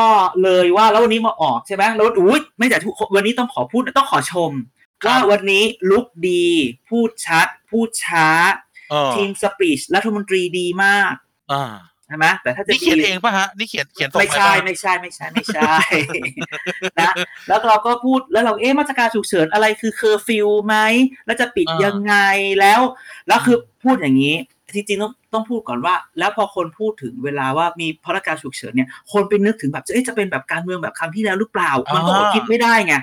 [SPEAKER 2] เลยว่าแล้ววันนี้มาออกใช่ไหมแล้วอุ้ยไม่แต่ทุกคนวันนี้ต้องขอพูดต้องขอชม
[SPEAKER 1] ครับ
[SPEAKER 2] ว่าวันนี้ look ดี พูดชัด พูดช้า
[SPEAKER 1] เออ
[SPEAKER 2] ทีม speech รัฐมนตรีดีมาก
[SPEAKER 1] อ่า
[SPEAKER 2] ใช่ไหมแต่ถ้าจะ
[SPEAKER 1] นี่เขียน
[SPEAKER 2] ดี
[SPEAKER 1] เองป่ะฮะนี่เขียนเขียนส่ง
[SPEAKER 2] ไม่
[SPEAKER 1] ป
[SPEAKER 2] ใช่
[SPEAKER 1] ป่ะ
[SPEAKER 2] ไม่ใช่ไม่ใช่ไม่ใช่นะแล้วเราก็พูดแล้วเราเอ๊ะมาตรการฉุกเฉินอะไรคือเคอร์ฟิวไหมแล้วจะปิด
[SPEAKER 1] อ่ายั
[SPEAKER 2] ยังไงแล้ว แล้วคือพูดอย่างนี้จริงๆต้องต้องพูดก่อนว่า แล้วพอคนพูดถึงเวลาว่ามีพรการฉุกเฉินเนี่ย คนไปนึกถึงแบบเอ๊ะจะเป็นแบบการเมืองแบบครั้งที่แล้วหรือเปล่า มันก็อดคิดไม่ได้ไง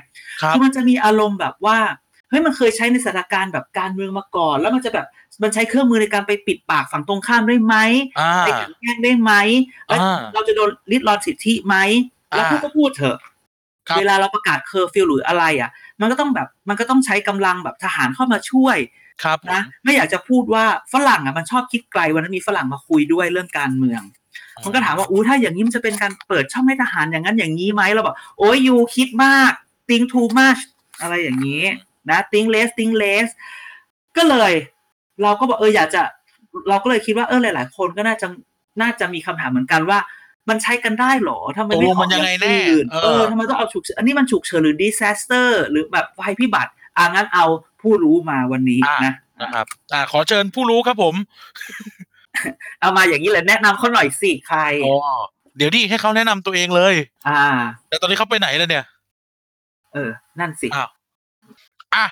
[SPEAKER 1] ครับ
[SPEAKER 2] คือมันจะมีอารมณ์แบบว่าเฮ้ยมันเคยใช้ในสถานการณ์แบบการเมืองมาก่อน แล้วมันจะแบบมันใช้เครื่องมือในการไปปิดปากฝั่งตรงข้ามได้ไหม
[SPEAKER 1] อ่า
[SPEAKER 2] ไปกลั่นแกล้งได้ไหมแล้ว
[SPEAKER 1] อ่า
[SPEAKER 2] เราจะโดนลิดรอนสิทธิไหมแล้ว
[SPEAKER 1] อ่า
[SPEAKER 2] พูดก็พูดเถอะ
[SPEAKER 1] ครับ
[SPEAKER 2] เวลาเราประกาศเคอร์ฟิวหรืออะไรอะ มันก็ต้องแบบมันก็ต้องใช้กำลังแบบทหารเข้ามาช่วย
[SPEAKER 1] ครับผม
[SPEAKER 2] นะไม่อยากจะพูดว่าฝรั่งอะมันชอบคิดไกลวันนั้นมีฝรั่งมาคุยด้วยเรื่องการเมืองมันก็ถามว่าอู้ถ้าอย่างนี้มันจะเป็นการเปิดช่องให้ทหารอย่างนั้นอย่างนี้ไหมเราบอกโอ้ยยูคิดมาก think too much อะไรอย่างนี้ นะ think less think less ก็เลย เราก็บอกเอออยากจะ เราก็เลยคิดว่าเออหลาย ๆ คนก็น่าจะน่าจะมีคำถามเหมือนกันว่า มันใช้กันได้เหรอทำไมไม่
[SPEAKER 1] ตกลงมันยังไงแน่
[SPEAKER 2] อื่น
[SPEAKER 1] เออ
[SPEAKER 2] เออทำไมต้องเอาฉุกเฉินอันนี้มันฉุกเฉินหรือ disaster หรือแบบภัยพิบัติอ่างั้นเอาผู้รู้มาวันนี้
[SPEAKER 1] อ่า
[SPEAKER 2] นะ
[SPEAKER 1] นะครับอ่าขอเชิญผู้รู้ครับผม
[SPEAKER 2] เอามาอย่างนี้เลยแนะนำเขาหน่อยสิใคร
[SPEAKER 1] อ๋อเดี๋ยวดิให้เขาแนะนำตัวเองเลย
[SPEAKER 2] อ่า
[SPEAKER 1] แต่ตอนนี้เขาไปไหนแล้วเนี่ย
[SPEAKER 2] เออ นั่นสิ
[SPEAKER 1] อ้าว อะ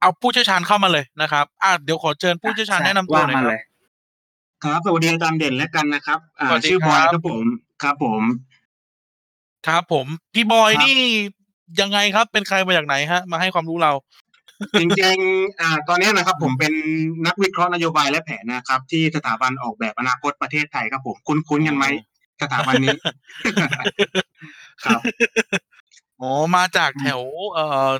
[SPEAKER 1] เอาผู้เชี่ยวชาญเข้ามาเลยนะครับ อะเดี๋ยวขอเชิญผู้เชี่ยวชาญแนะนำตัวหน่อย
[SPEAKER 2] ว่า
[SPEAKER 1] ค
[SPEAKER 2] มา
[SPEAKER 1] รับ
[SPEAKER 2] เลย
[SPEAKER 3] ครับสวัสดีอาจารย์เด่นและกันนะครับอ่า
[SPEAKER 1] สวัสดี
[SPEAKER 3] ชื่อบอย
[SPEAKER 1] ครับ
[SPEAKER 3] ครับผมครับผม
[SPEAKER 1] ครับผม พี่บอย
[SPEAKER 3] ครับ
[SPEAKER 1] นี่ยังไงครับ เป็นใครมาจากไหนฮะ มาให้ความรู้เรา
[SPEAKER 3] จริงๆอ่า ตอนนี้นะครับ ผมเป็นนักวิเคราะห์นโยบายและแผนนะครับ ที่สถาบันออกแบบอนาคตประเทศไทยครับผม คุ้นๆกันไหมสถาบันนี้ ครับ
[SPEAKER 1] อ๋อมาจากแถว เอ่อเอ่อ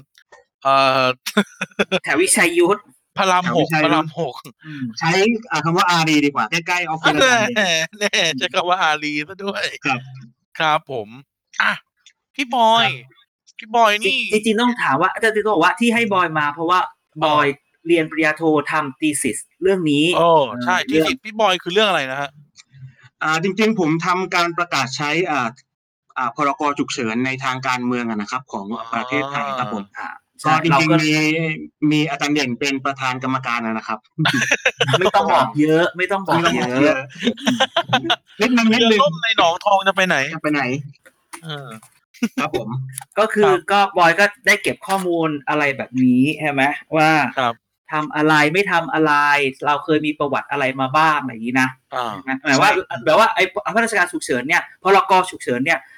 [SPEAKER 2] แถววิชัยยุทธ
[SPEAKER 1] พระรามหก
[SPEAKER 3] แถววิชัย
[SPEAKER 1] พระรามหก
[SPEAKER 2] อืม
[SPEAKER 3] ใช้อ่าคำว่าอารีดีกว่า ใกล้ๆออฟฟิศอา
[SPEAKER 1] แน่
[SPEAKER 3] จารย์เด่น
[SPEAKER 1] แน่ใช้คำว่าอารีซะด้วย
[SPEAKER 3] ครับ
[SPEAKER 1] ครับผมอะพี่บอย พี่บอยนี่
[SPEAKER 2] จริงๆต้องถามว่าอาจารย์ติ๊กบอกว่าที่ให้บอยมา เพราะว่าบอยเรียนปริญญาโททำตีสิสเรื่องนี้
[SPEAKER 1] โอ้ใช่
[SPEAKER 2] เรื่
[SPEAKER 1] ที่
[SPEAKER 2] อง
[SPEAKER 1] สิพี่บอยคือเรื่องอะไรนะฮะ
[SPEAKER 3] อ่า จริง ๆ ผมทำการประกาศใช้อ่าอ่าพรกฉุกเฉินในทางการเมืองอะนะครับ ของประเทศไทยครับผม
[SPEAKER 2] อ่า
[SPEAKER 3] ก็
[SPEAKER 2] ใช่
[SPEAKER 3] จ
[SPEAKER 2] เรา
[SPEAKER 3] ริง
[SPEAKER 2] ก็
[SPEAKER 3] ๆมีมีอาจารย์เด่นเป็นประธานกรรมการอะนะครับ
[SPEAKER 2] ไม่ต้องบอกเยอะ ไม่ต้องบอก
[SPEAKER 3] ไม่ต้อง
[SPEAKER 2] เย
[SPEAKER 3] บอกเย
[SPEAKER 2] อะ
[SPEAKER 3] อะนิดนึงนิด
[SPEAKER 1] เรือ
[SPEAKER 3] นึง
[SPEAKER 1] ล่มในหนองทองจะไปไหน
[SPEAKER 3] จะไปไหน
[SPEAKER 1] เออ
[SPEAKER 3] ครับผม
[SPEAKER 2] ก็คือ
[SPEAKER 1] ครับ
[SPEAKER 2] ก็บอยก็ได้เก็บข้อมูลอะไรแบบนี้ใช่ไหมว่า
[SPEAKER 1] ครับ
[SPEAKER 2] ทำอะไรไม่ทำอะไร เราเคยมีประวัติอะไรมาบ้างอะไรอย่างนี้นะ
[SPEAKER 1] อ่า
[SPEAKER 2] หมายว่าแบบว่าไอ้พระราชการฉุกเฉินเนี่ยพรกฉุกเฉินเนี่ยคือ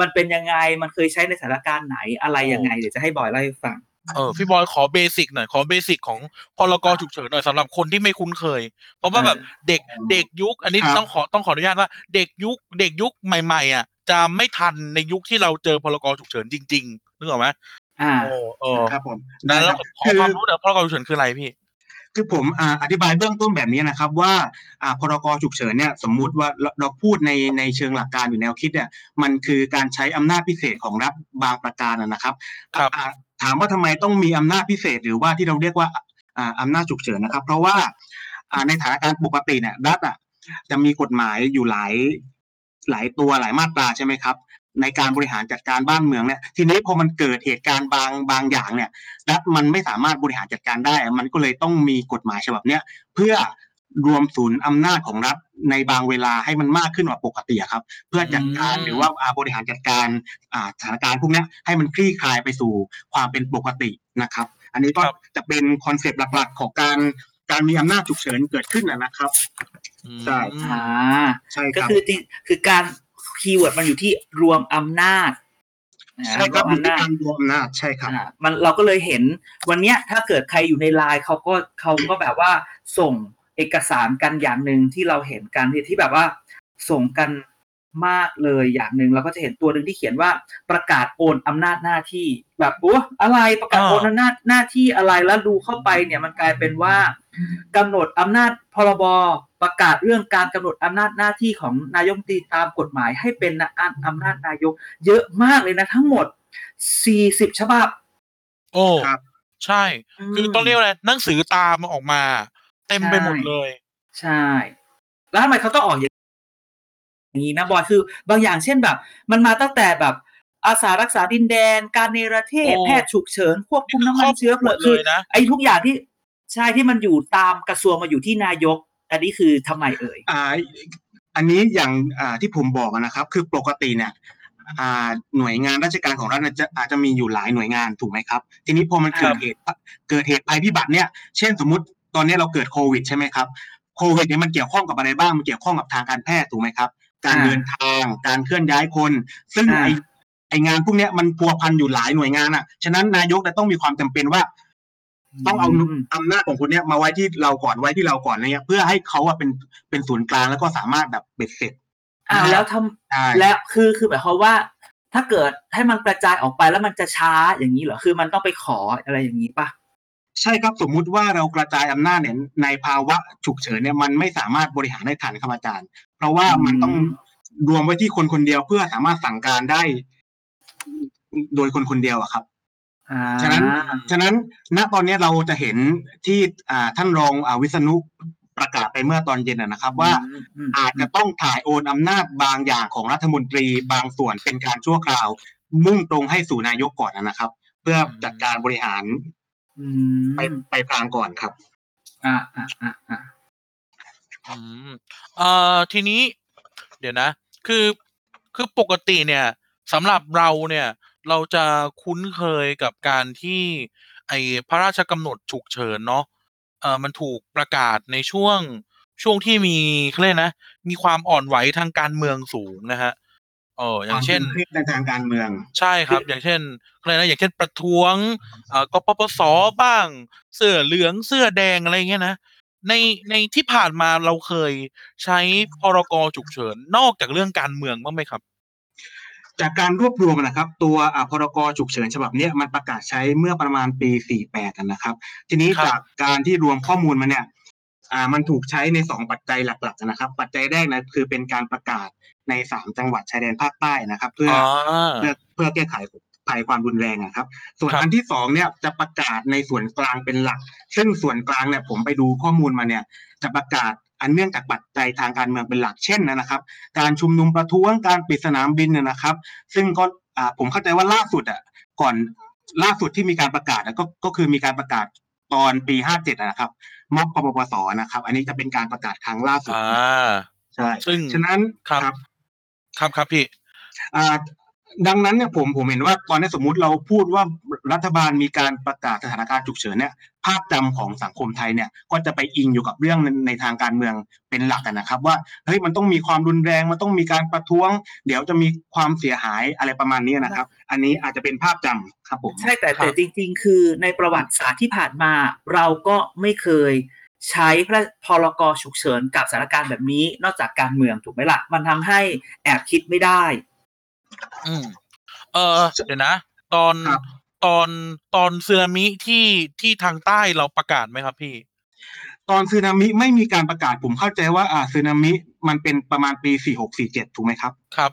[SPEAKER 2] มันเป็นยังไงมันเคยใช้ในสถานการณ์ไหนอะไรยังไงเดี๋ยวจะให้บอยเล่าให้ฟัง
[SPEAKER 1] เออพี่บอยขอ basic หน่อยขอ basic ของพรกฉุกเฉินหน่อยสำหรับคนที่ไม่คุ้นเคย เพราะว่าแบบเด็กเด็กยุค อันนี้
[SPEAKER 3] ครับ
[SPEAKER 1] ต้องขอต้องขออนุญาตว่าเด็กยุคเด็กยุคใหม่ๆอะจะไม่ทันในยุคที่เราเจอพรกฉุกเฉินจริงๆนึกออกไหม
[SPEAKER 2] อ่า
[SPEAKER 1] โอ้เออ
[SPEAKER 3] ครับผม
[SPEAKER 1] นั้นแล้ว
[SPEAKER 3] ครับ
[SPEAKER 1] ขอ
[SPEAKER 3] คือ
[SPEAKER 1] ความรู้หน่อยพรกฉุกเฉินคืออะไรพี่
[SPEAKER 3] คือผมอ่าอธิบายเบื้องต้นแบบนี้นะครับว่าอ่าพรกฉุกเฉินเนี่ยสมมุติว่าเราเราพูดในในเชิงหลักการอยู่แนวคิดเนี่ยมันคือการใช้อำนาจพิเศษของรัฐบางประการนะนะครับ
[SPEAKER 1] ครับ
[SPEAKER 3] อ่าถามว่าทำไมต้องมีอำนาจพิเศษหรือว่าที่เราเรียกว่าอ่าอำนาจฉุกเฉินนะครับ เพราะว่าอ่าในสถานการณ์ปกติเนี่ยรัฐอะจะมีกฎหมายอยู่หลายหลายตัวหลายมาตราใช่ไหมครับ ในการบริหารจัดการบ้านเมืองเนี่ยทีนี้พอมันเกิดเหตุการณ์บางบางอย่างเนี่ยรัฐมันไม่สามารถบริหารจัดการได้ มันก็เลยต้องมีกฎหมายฉบับเนี้ยเพื่อรวมศูนย์อำนาจของรัฐในบางเวลาให้มันมากขึ้นกว่าปกติอะครับ เพื่อจัดการ
[SPEAKER 1] อืม
[SPEAKER 3] หรือว่าอ่าบริหารจัดการอ่าสถานการณ์พวกเนี้ยให้มันคลี่คลายไปสู่ความเป็นปกตินะครับ อันนี้ก็จะเป็น concept หลักๆ ของการการมีอำนาจฉุกเฉินเกิดขึ้นนะนะครับใช่
[SPEAKER 1] อืม
[SPEAKER 2] อ่า
[SPEAKER 3] ใช่
[SPEAKER 2] ก็
[SPEAKER 3] ครับ
[SPEAKER 2] คือจริงคือการ keyword มันอยู่ที่รวมอำนาจนะ
[SPEAKER 3] ใช่ครับ
[SPEAKER 2] วม
[SPEAKER 3] อยู่
[SPEAKER 2] อำ
[SPEAKER 3] ที่
[SPEAKER 2] นาจ
[SPEAKER 3] การรวมอำนาจใช่ครับ
[SPEAKER 2] อ่ามันเราก็เลยเห็นวันเนี้ยถ้าเกิดใครอยู่ในไลน์เขาก็เขาก็แบบว่าส่งเอกสารกันอย่างหนึ่งที่เราเห็นกันที่ที่แบบว่าส่งกันมากเลยอย่างหนึ่งเราก็จะเห็นตัวหนึ่งที่เขียนว่าประกาศโอนอำนาจหน้าที่ แบบโอ้อะไรประกาศ
[SPEAKER 1] อ่า
[SPEAKER 2] โอนอำนาจหน้าที่อะไรแล้วดูเข้าไปเนี่ยมันกลายเป็นว่า กำหนดอำนาจพรบประกาศเรื่องการกำหนดอำนาจหน้าที่ของนายกรัฐมนตรีตามกฎหมาย ให้เป็นอำนาจนายก เยอะมากเลยนะ ทั้งหมด40ฉบับ
[SPEAKER 1] โอ้
[SPEAKER 3] ครับ
[SPEAKER 1] ใช่ คือต้องเรียกว่าอะไรหนังสือตามออกมา เต็มไปหมดเลย
[SPEAKER 2] ใช่ แล้วทำไมเขาต้องออกอย่างนี้นะบอยคือบางอย่างเช่นแบบ มันมาตั้งแต่แบบอาสารักษาดินแดน การเนรเทศ
[SPEAKER 1] โอ้
[SPEAKER 2] แพทย์ฉุกเฉินควบคุม
[SPEAKER 1] นี่คือ
[SPEAKER 2] น้ำมันเชื้อเพลิง
[SPEAKER 1] ครอบคลุมหมดเลยนะ
[SPEAKER 2] ไอ้ทุกอย่างที่ ใช่ที่มันอยู่ตามกระทรวงมาอยู่ที่นายก อันนี้คือทำไมเอ่ย
[SPEAKER 3] อ่าอันนี้อย่างอ่าที่ผมบอกนะครับ คือปกติเนี่ยอ่าหน่วยงานราชการของรัฐเนี่ยจะอาจจะมีอยู่หลายหน่วยงานถูกไหมครับ ทีนี้พอมันเกิ
[SPEAKER 1] ครั
[SPEAKER 3] ด
[SPEAKER 1] บ
[SPEAKER 3] เหตุเกิดเหตุภัยพิบัติเนี่ยเช่นสมมติตอนนี้เราเกิดโควิดใช่ไหมครับโควิดเนี่ยมันเกี่ยวข้องกับอะไรบ้างมันเกี่ยวข้องกับทางการแพทย์ถูกไหมครับ การ
[SPEAKER 2] อ่า
[SPEAKER 3] เดินทางการเคลื่อนย้ายคน ซึ่ง
[SPEAKER 2] อ่า
[SPEAKER 3] ไอไองานพวกเนี้ยมันพัวพันอยู่หลายหน่วยงานอะฉะนั้นนายกจะต้องมีความจำเป็นว่า ต้องเอา
[SPEAKER 2] ม
[SPEAKER 3] อำนาจของคนเนี้ยมาไว้ที่เราก่อนไว้ที่เราก่อนอะไรเงี้ย เพื่อให้เขาอะเป็นเป็นศูนย์กลางแล้วก็สามารถแบบเบ็ดเสร็จ
[SPEAKER 2] อ่าแล้วทำ
[SPEAKER 3] ใช่
[SPEAKER 2] แล้วคือคือหมายความว่า ถ้าเกิดให้มันกระจายออกไปแล้วมันจะช้าอย่างนี้เหรอคือมันต้องไปขออะไรอย่างนี้ปะ
[SPEAKER 3] ใช่ครับสมมุติว่าเรากระจายอำนาจเนี่ยในภาวะฉุกเฉินเนี่ยมันไม่สามารถบริหารได้ทันครับอาจารย์ เพราะว่ามันต้องรวมไว้ที่คนคนเดียวเพื่อสามารถสั่งการได้ โดยคนคนเดียวอะครับ
[SPEAKER 2] อ่า
[SPEAKER 3] ฉะนั้นฉะนั้นณตอนนี้เราจะเห็นที่อ่าท่านรองอาวิษณุประกาศไปเมื่อตอนเย็นนะนะครับ ว่า
[SPEAKER 2] อืมอืม
[SPEAKER 3] อาจจะต้องถ่ายโอนอำนาจบางอย่างของรัฐมนตรีบางส่วนเป็นการชั่วคราว มุ่งตรงให้สู่นายกก่อนนะครับ เพื่อจัดการบริหาร
[SPEAKER 2] อืม
[SPEAKER 3] ไปไปพลางก่อนครับ
[SPEAKER 2] อ่าอ่าอ่าอ่า
[SPEAKER 1] อืมเอ่อทีนี้ เดี๋ยวนะ คือคือปกติเนี่ยสำหรับเราเนี่ย เราจะคุ้นเคยกับการที่ไอพระราชกำหนดฉุกเฉินเนาะเอ่อมันถูกประกาศในช่วงช่วงที่มีเขาเรียกนะ มีความอ่อนไหวทางการเมืองสูงนะฮะเอออย่างเช่น
[SPEAKER 3] ควมตึงเครียดในทางการเมือง
[SPEAKER 1] ใช่ครับ อย่างเช่นอะไรนะอย่างเช่นประท้วงเอ่อกปปสบ้าง เสื้อเหลืองเสื้อแดงอะไรเงี้ยนะในในที่ผ่านมาเราเคยใช้พรกฉุกเฉินนอกจากเรื่องการเมืองบ้างไหมครับ
[SPEAKER 3] จากการรวบรวมนะครับ ตัวอ่าพรกฉุกเฉินฉบับเนี้ยมันประกาศใช้เมื่อประมาณปี 48กันนะครับ ทีนี้
[SPEAKER 1] ครับ
[SPEAKER 3] จากการที่รวมข้อมูลมาเนี่ยอ่ามันถูกใช้ในสองปัจจัยหลัก ๆ นะครับ ปัจจัยแรกนะคือเป็นการประกาศในสามจังหวัดชายแดนภาคใต้นะครับ เพื่อ
[SPEAKER 1] อ่า
[SPEAKER 3] เพื่อเพื่อแก้ไขภัยความรุนแรงอะครับ ส่วน
[SPEAKER 1] ครับ
[SPEAKER 3] อันที่สองเนี่ยจะประกาศในส่วนกลางเป็นหลัก ซึ่งส่วนกลางเนี่ยผมไปดูข้อมูลมาเนี่ย จะประกาศ อันเนื่องจากปัจจัยทางการเมืองเป็นหลักเช่นนะครับ การชุมนุมประท้วงการปิดสนามบินเนี่ยนะครับ ซึ่งก็อ่าผมเข้าใจว่าล่าสุดอะก่อนล่าสุดที่มีการประกาศอะก็ก็คือมีการประกาศตอนปีห้าเจ็ดนะครับม็อบปปปสนะครับ อันนี้จะเป็นการประกาศครั้งล่าสุด
[SPEAKER 1] อ่า
[SPEAKER 3] ใช่
[SPEAKER 1] ซึ่ง
[SPEAKER 3] ฉะนั้น
[SPEAKER 1] ครับครับครับพี่
[SPEAKER 3] อ่า ดังนั้นเนี่ยผมผมเห็นว่าตอนนี้สมมุติเราพูดว่ารัฐบาลมีการประกาศสถานการณ์ฉุกเฉินเนี่ยภาพจำของสังคมไทยเนี่ยก็จะไปอิงอยู่กับเรื่องในในทางการเมืองเป็นหลักอะนะครับ ว่าเฮ้ยมันต้องมีความรุนแรงมันต้องมีการประท้วง เดี๋ยวจะมีความเสียหายอะไรประมาณนี้นะครับ อันนี้อาจจะเป็นภาพจำครับผม
[SPEAKER 2] ใช่แต่
[SPEAKER 1] ครับ
[SPEAKER 2] แต่จริง ๆ คือในประวัติศาสตร์ที่ผ่านมา เราก็ไม่เคยใช้พระพรกฉุกเฉินกับสถานการณ์แบบนี้ นอกจากการเมืองถูกไหมล่ะมันทำให้แอบคิดไม่ได้
[SPEAKER 1] อืม เออเดี๋ยวนะ ตอน
[SPEAKER 3] ครับ
[SPEAKER 1] ตอนตอนสึนามิที่ที่ทางใต้เราประกาศไหมครับพี่
[SPEAKER 3] ตอนสึนามิไม่มีการประกาศ ผมเข้าใจว่า อ่าสึนามิมันเป็นประมาณปี 4647 ถูกไหมครับ
[SPEAKER 1] ครับ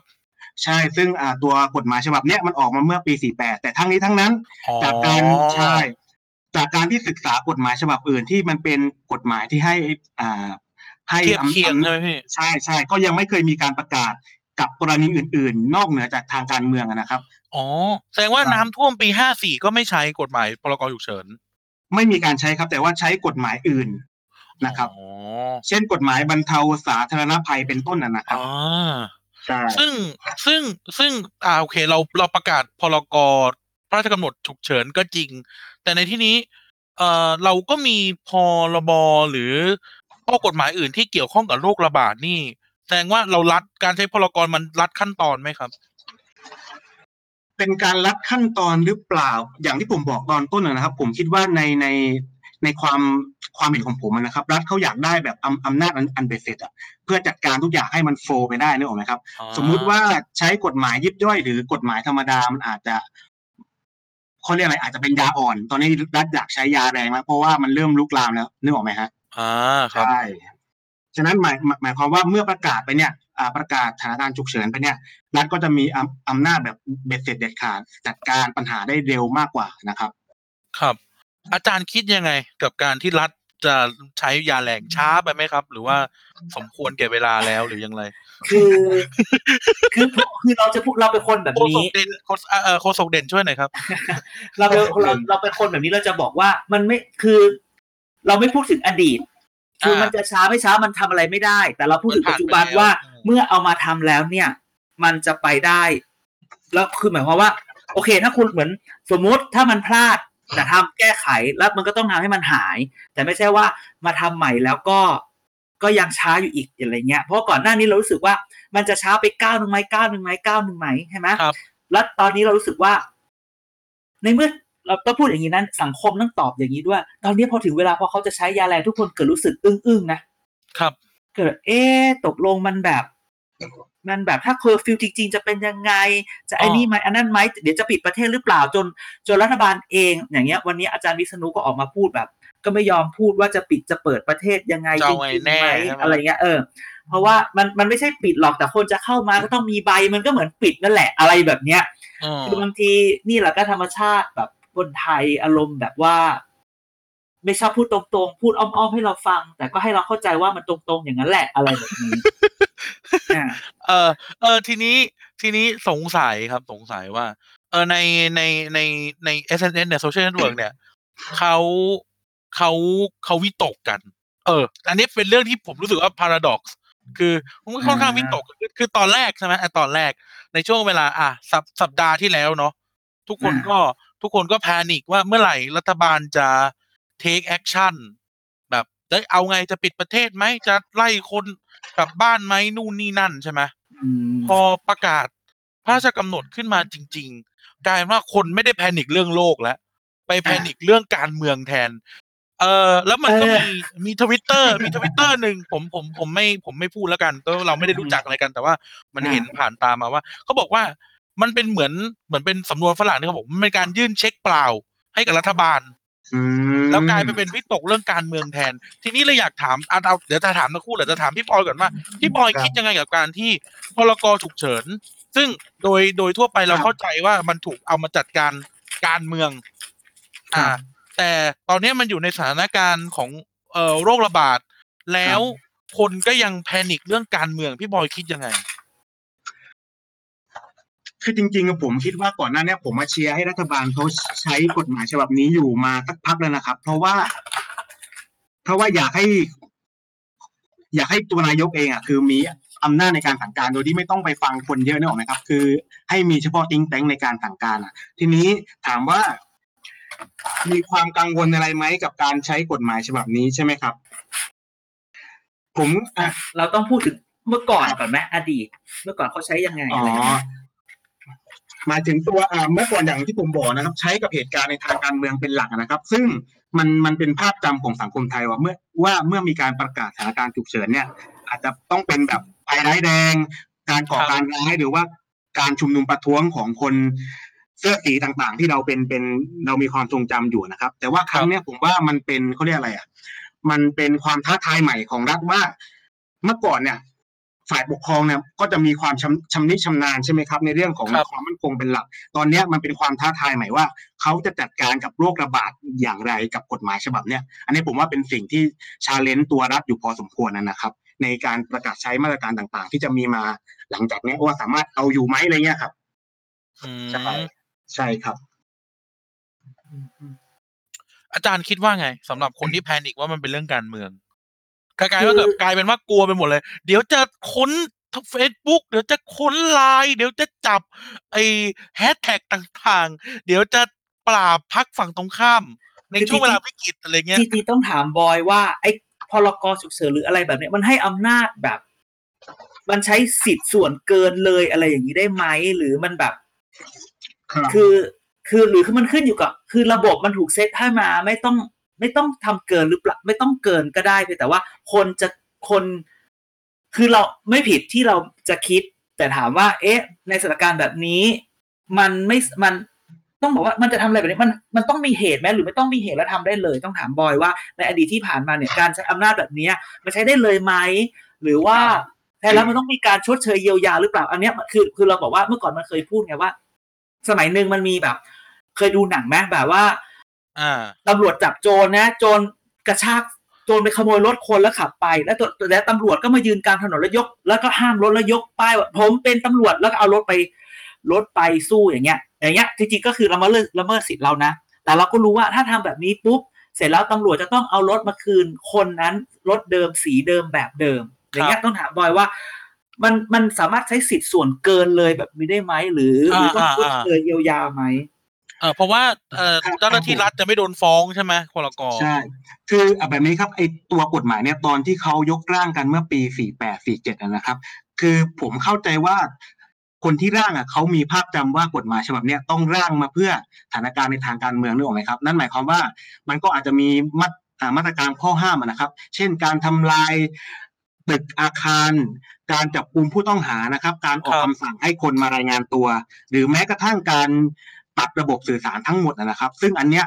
[SPEAKER 3] ใช่ ซึ่งอ่าตัวกฎหมายฉบับเนี้ยมันออกมาเมื่อปี 48 แต่ทั้งนี้ทั้งนั้น
[SPEAKER 1] อ๋อ
[SPEAKER 3] จากการใช่ จากการที่ศึกษากฎหมายฉบับอื่นที่มันเป็นกฎหมายที่ให้อ่าให้
[SPEAKER 1] เทียบ
[SPEAKER 3] อำ
[SPEAKER 1] เคียง
[SPEAKER 3] อำ
[SPEAKER 1] ใช่ไหมพี่
[SPEAKER 3] ใช่ใช่ก็ยังไม่เคยมีการประกาศ กับกรณีอื่นๆ นอกเหนือจากทางการเมืองอะนะครับ
[SPEAKER 1] อ๋อ แสดงว่า
[SPEAKER 3] ครับ
[SPEAKER 1] น้ำท่วมปีห้าสี่ก็ไม่ใช้กฎหมายพรกฉุกเฉิน
[SPEAKER 3] ไม่มีการใช้ครับ แต่ว่าใช้กฎหมายอื่นนะครับ
[SPEAKER 1] อ๋อ
[SPEAKER 3] เช่นกฎหมายบรรเทาสาธารณภัยเป็นต้นนะนะครับ
[SPEAKER 1] อ่า
[SPEAKER 3] ใช่
[SPEAKER 1] ซึ่งซึ่งซึ่งอ่าโอเค เราเราประกาศพรกพระราชกำหนดฉุกเฉินก็จริง แต่ในที่นี้เอ่อเราก็มีพรบหรือข้อกฎหมายอื่นที่เกี่ยวข้องกับโรคระบาดนี่ แสดงว่าเรารัดการใช้พรกมันรัดขั้นตอนไหมครับ
[SPEAKER 3] เป็นการลัดขั้นตอนหรือเปล่า อย่างที่ผมบอกตอนต้นนะนะครับ ผมคิดว่าในในในความความเห็นของผมอะนะครับ รัฐเขาอยากได้แบบอำอำนาจอันอันเบ็ดเสร็จอะเพื่อจัดการทุกอย่างให้มันโฟลว์ไปได้นึกออกไหมครับ สมมุติว่าใช้กฎหมายยิบย่อย หรือกฎหมายธรรมดามันอาจจะเขาเรียกอะไรอาจจะเป็นยาอ่อน ตอนนี้รัฐอยากใช้ยาแรงแล้วเพราะว่ามันเริ่มลุกลามแล้วนึกออกไหมฮะ
[SPEAKER 1] อ่าครับ
[SPEAKER 3] ใช่ ฉะนั้นหมายหมายหมายความว่าเมื่อประกาศไปเนี่ยอ่าประกาศสถานการณ์ฉุกเฉินไปเนี่ยรัฐก็จะมีอำอำนาจแบบเบ็ดเสร็จเด็ดขาดจัดการปัญหาได้เร็วมากกว่านะครับ
[SPEAKER 1] ครับ อาจารย์คิดยังไงกับการที่รัฐจะใช้ยาแรงช้าไปไหมครับ หรือว่าสมควรแก่เวลาแล้วหรือยังไง
[SPEAKER 2] คือคือคือเราจะพูดเราเป็นคนแบบ
[SPEAKER 1] โฆษ
[SPEAKER 2] นี้
[SPEAKER 1] กเด่นโฆษเอ่อเอ่อโฆษกเด่นช่วยหน่อยครับ
[SPEAKER 2] เราเป็นเราเราเป็นคนแบบนี้เราจะบอกว่ามันไม่คือ เราไม่พูดถึงอดีต คือ
[SPEAKER 1] อ่ามั
[SPEAKER 2] มันจะช้าไม่ช้ามันทำอะไรไม่ได้ แต่เราพูดถึง
[SPEAKER 1] มันผ่า
[SPEAKER 2] ปั
[SPEAKER 1] น
[SPEAKER 2] จจุบัน
[SPEAKER 1] ไปแล้ว
[SPEAKER 2] ว่า
[SPEAKER 1] อืม
[SPEAKER 2] เมื่อเอามาทำแล้วเนี่ย มันจะไปได้ แล้วคือหมายความว่า โอเค ถ้าคุณเหมือนสมมุติถ้ามันพลาดแต่ทำแก้ไขแล้วมันก็ต้องทำให้มันหาย แต่ไม่ใช่ว่ามาทำใหม่แล้วก็ก็ยังช้าอยู่อีกอะไรเงี้ยเพราะว่าก่อนหน้านี้เรารู้สึกว่ามันจะช้าไปก้าวหนึ่งไหมก้าวหนึ่งไหมก้าวหนึ่งไหมใช่ไหม
[SPEAKER 1] ครับ
[SPEAKER 2] แล้วตอนนี้เรารู้สึกว่า ในเมื่อ เราต้องพูดอย่างนี้นั้นสังคมต้องตอบอย่างนี้ด้วย ตอนนี้พอถึงเวลาพอเขาจะใช้ยาแรงทุกคนเกิดรู้สึกอึ้งๆนะครับ เกิดเอ๊ะตกลงมันแบบ มันแบบถ้าเคอร์ฟิวจริง ๆ จะเป็นยังไง จะไอ้นี่ไหมอันนั้นไหมเดี๋ยวจะปิดประเทศหรือเปล่าจนจนรัฐบาลเอง อย่างเงี้ย วันนี้อาจารย์วิษณุก็ออกมาพูดแบบ ก็ไม่ยอมพูดว่าจะปิดจะเปิดประเทศยังไง
[SPEAKER 1] จะเอาไงจ
[SPEAKER 2] ริงๆ
[SPEAKER 1] แน่
[SPEAKER 2] ไหม
[SPEAKER 1] ใช่ไหม
[SPEAKER 2] อะไรเงี้ยเออเพราะว่ามันมันไม่ใช่ปิดหรอกแต่คนจะเข้ามาก็ต้องมีใบมันก็เหมือนปิดนั่นแหละอะไรแบบเนี้ย
[SPEAKER 1] อืม
[SPEAKER 2] คือบางทีนี่แหละก็ธรรมชาติแบบ คนไทยอารมณ์แบบว่า ไม่ชอบพูดตรงๆ พูดอ้อมๆให้เราฟัง แต่ก็ให้เราเข้าใจว่ามันตรงๆอย่างนั้นแหละอะไรแบบนี้อ่า
[SPEAKER 1] เออเออทีนี้ทีนี้สงสัยครับสงสัยว่า เออในในในใน SNS เนี่ย social network เนี่ยเขาเขาเขาวิตกกัน เออ อันนี้เป็นเรื่องที่ผมรู้สึกว่า paradox คือผมค่อนข้างวิตกคือคือตอนแรกใช่ไหมอะตอนแรกในช่วงเวลา อะสัปสัปดาห์ที่แล้วเนาะทุกคน
[SPEAKER 2] อ่า
[SPEAKER 1] ก็ ทุกคนก็แพนิกว่าเมื่อไหร่รัฐบาลจะ take action แบบเอ้ยเอาไงจะปิดประเทศไหมจะไล่คนกลับบ้านไหมนู่นนี่นั่นใช่ไหม
[SPEAKER 2] อืม
[SPEAKER 1] พอประกาศพระราชกำหนดขึ้นมาจริง ๆ กลายเป็นว่าคนไม่ได้ panic เรื่องโรคแล้ว ไป panic เรื่องการเมืองแทน เออแล้วมันก็
[SPEAKER 2] เออ
[SPEAKER 1] มีมีทวิตเตอร์มีทวิตเตอร์หนึ่งผมผมผมไม่ผมไม่พูดแล้วกันเพราะเราไม่ได้รู้จักอะไรกัน แต่ว่ามัน
[SPEAKER 2] อ่า
[SPEAKER 1] เห็นผ่านตามาว่าเขาบอกว่า มันเป็นเหมือนเหมือนเป็นสำนวนฝรั่งที่เขาบอกมันเป็นการยื่นเช็คเปล่า ให้กับรัฐบาล
[SPEAKER 3] อืม
[SPEAKER 1] แล้วกลายไปเป็นวิตกเรื่องการเมืองแทน ทีนี้เลยอยากถามอะเอาเดี๋ยวจะถามทั้งคู่เดี๋ยวจะถามพี่บอยก่อนว่าพี่บอยคิดยังไงกับการที่พรกฉุกเฉิน ซึ่งโดยโดยทั่วไปเราเข้าใจว่ามันถูกเอามาจัดการการเมือง อ่า แต่ตอนนี้มันอยู่ในสถานการณ์ของเอ่อโรคระบาดแล้วคนก็ยังแพนิคเรื่องการเมืองพี่บอยคิดยังไง
[SPEAKER 3] คือจริงๆอะผมคิดว่าก่อนหน้าเนี้ยผมมาเชียร์ให้รัฐบาลเขาใช้กฎหมายฉบับนี้อยู่มาสักพักแล้วนะครับ เพราะว่าเพราะว่าอยากให้ อยากให้ตัวนายกเองอะคือมีอำนาจในการสั่งการโดยที่ไม่ต้องไปฟังคนเยอะนึกออกไหมครับ คือ ให้มีเฉพาะติ้งแตงในการสั่งการอะ ทีนี้ถามว่า มีความกังวลอะไรไหมกับการใช้กฎหมายฉบับนี้ใช่ไหมครับ ผมอะ
[SPEAKER 2] เราต้องพูดถึงเมื่อก่อนก่อนไหมอดีต เมื่อก่อนเขาใช้ยังไง
[SPEAKER 3] อ๋อ
[SPEAKER 2] อะไรอย่างเงี้ย
[SPEAKER 3] ห มาถึงตัวเมื่อก่อนอย่างที่ผมบอกนะครับ ใช้กับเหตุการณ์ในทางการเมืองเป็นหลักนะครับ ซึ่งมันมันเป็นภาพจำของสังคมไทยว่าเมื่อว่าเมื่อมีการประกาศสถานการณ์ฉุกเฉินเนี่ย อาจจะต้องเป็นแบบภัยร้ายแดงการก่อการร้ายหรือว่าการชุมนุมประท้วงของคนเสื้อสีต่างๆ ที่เราเป็นเป็นเรามีความทรงจำอยู่นะครับ แต่ว่าครั้งเนี้ยผมว่ามันเป็นเขาเรียกอะไรอะมันเป็นความท้าทายใหม่ของรัฐว่า เมื่อก่อนเนี่ย ฝ่ายปกครองเนี่ยก็จะมีความชำชำนิชำนาญใช่ไหมครับ ในเรื่องของ
[SPEAKER 1] ครับ
[SPEAKER 3] ความมั่นคงเป็นหลัก ตอนเนี้ยมันเป็นความท้าทายใหม่ว่าเขาจะจัดการกับโรคระบาดอย่างไรกับกฎหมายฉบับเนี้ยอันนี้ผมว่าเป็นสิ่งที่ชาเลนจ์ตัวรัฐอยู่พอสมควรนะครับ ในการประกาศใช้มาตรการต่างๆ ที่จะมีมาหลังจากเนี้ยว่าสามารถเอาอยู่ไหมอะไรเงี้ยครับ
[SPEAKER 1] อืม
[SPEAKER 3] ใช่ใช่ครับ
[SPEAKER 1] อาจารย์คิดว่าไงสำหรับคนที่แพนิคว่ามันเป็นเรื่องการเมือง กลายๆว่าแบบกลายเป็นว่ากลัวไปหมดเลย เดี๋ยวจะค้นเฟซบุ๊กเดี๋ยวจะค้นไลน์เดี๋ยวจะจับไอ้แฮชแท็กต่างๆ เดี๋ยวจะปราบพรรคฝั่งตรงข้าม ในช่วงเวลาวิกฤตอะไรเงี้ย
[SPEAKER 2] จริงๆต้องถามบอยว่าไอ้พรกฉุกเฉินหรืออะไรแบบเนี้ยมันให้อำนาจแบบ มันใช้สิทธิ์ส่วนเกินเลยอะไรอย่างนี้ได้ไหมหรือมันแบบ
[SPEAKER 3] ครับ
[SPEAKER 2] คือคือหรือคือมันขึ้นอยู่กับ คือระบบมันถูกเซตให้มาไม่ต้อง ไม่ต้องทำเกินหรือเปล่าไม่ต้องเกินก็ได้เพียงแต่ว่าคนจะคนคือเราไม่ผิดที่เราจะคิด แต่ถามว่า เอ๊ะ ในสถานการณ์แบบนี้ มันไม่มันต้องบอกว่ามันจะทำอะไรแบบนี้มันมันต้องมีเหตุไหมหรือไม่ต้องมีเหตุแล้วทำได้เลย ต้องถามบอยว่า ในอดีตที่ผ่านมาเนี่ยการใช้อำนาจแบบเนี้ยมันใช้ได้เลยไหมหรือว่าแท้แล้วมันต้องมีการชดเชยเยียวยาหรือเปล่า อันเนี้ยคือคือเราบอกว่าเมื่อก่อนมันเคยพูดไงว่า สมัยหนึ่งมันมีแบบ เคยดูหนังไหมแบบว่า
[SPEAKER 1] อ่า
[SPEAKER 2] ตำรวจจับโจรนะ โจรกระชากโจรไปขโมยรถคนแล้วขับไป แล้วตัวแล้วตำรวจก็มายืนกลางถนนแล้วยก แล้วก็ห้ามรถแล้วยกป้ายว่าผมเป็นตำรวจแล้วก็เอารถไปรถไปสู้อย่างเงี้ย อย่างเงี้ยจริงๆก็คือละเมิดละเมิดสิทธิ์เรานะ แต่เราก็รู้ว่าถ้าทำแบบนี้ปุ๊บเสร็จแล้วตำรวจจะต้องเอารถมาคืนคนนั้นรถเดิมสีเดิมแบบเดิม อย่างเงี้ยต้องถามบอยว่า มันมันสามารถใช้สิทธิ์ส่วนเกินเลยแบบนี้ได้ไหมหรือหรือต้องชดเชยเยียวยาไหม
[SPEAKER 1] เออเพราะว่าเอ่อ
[SPEAKER 3] ครับ
[SPEAKER 1] เจ้าหน้าที่รัฐจะไม่โดนฟ้องใช่ไหมพรก
[SPEAKER 3] ใช่ คืออะแบบนี้ครับไอตัวกฎหมายเนี่ยตอนที่เขายกร่างกันเมื่อปี 48 47นะครับ คือผมเข้าใจว่าคนที่ร่างอะเขามีภาพจำว่ากฎหมายฉบับเนี้ยต้องร่างมาเพื่อสถานการณ์ในทางการเมืองนึกออกไหมครับ นั่นหมายความว่ามันก็อาจจะมีมาตรอ่ามาตรการข้อห้ามอะนะครับ เช่นการทำลายตึกอาคาร การจับกลุ่มผู้ต้องหานะครับ การออก
[SPEAKER 1] ครับ
[SPEAKER 3] คำสั่งให้คนมารายงานตัว หรือแม้กระทั่งการ ตัดระบบสื่อสารทั้งหมดนะครับ ซึ่งอันเนี้ย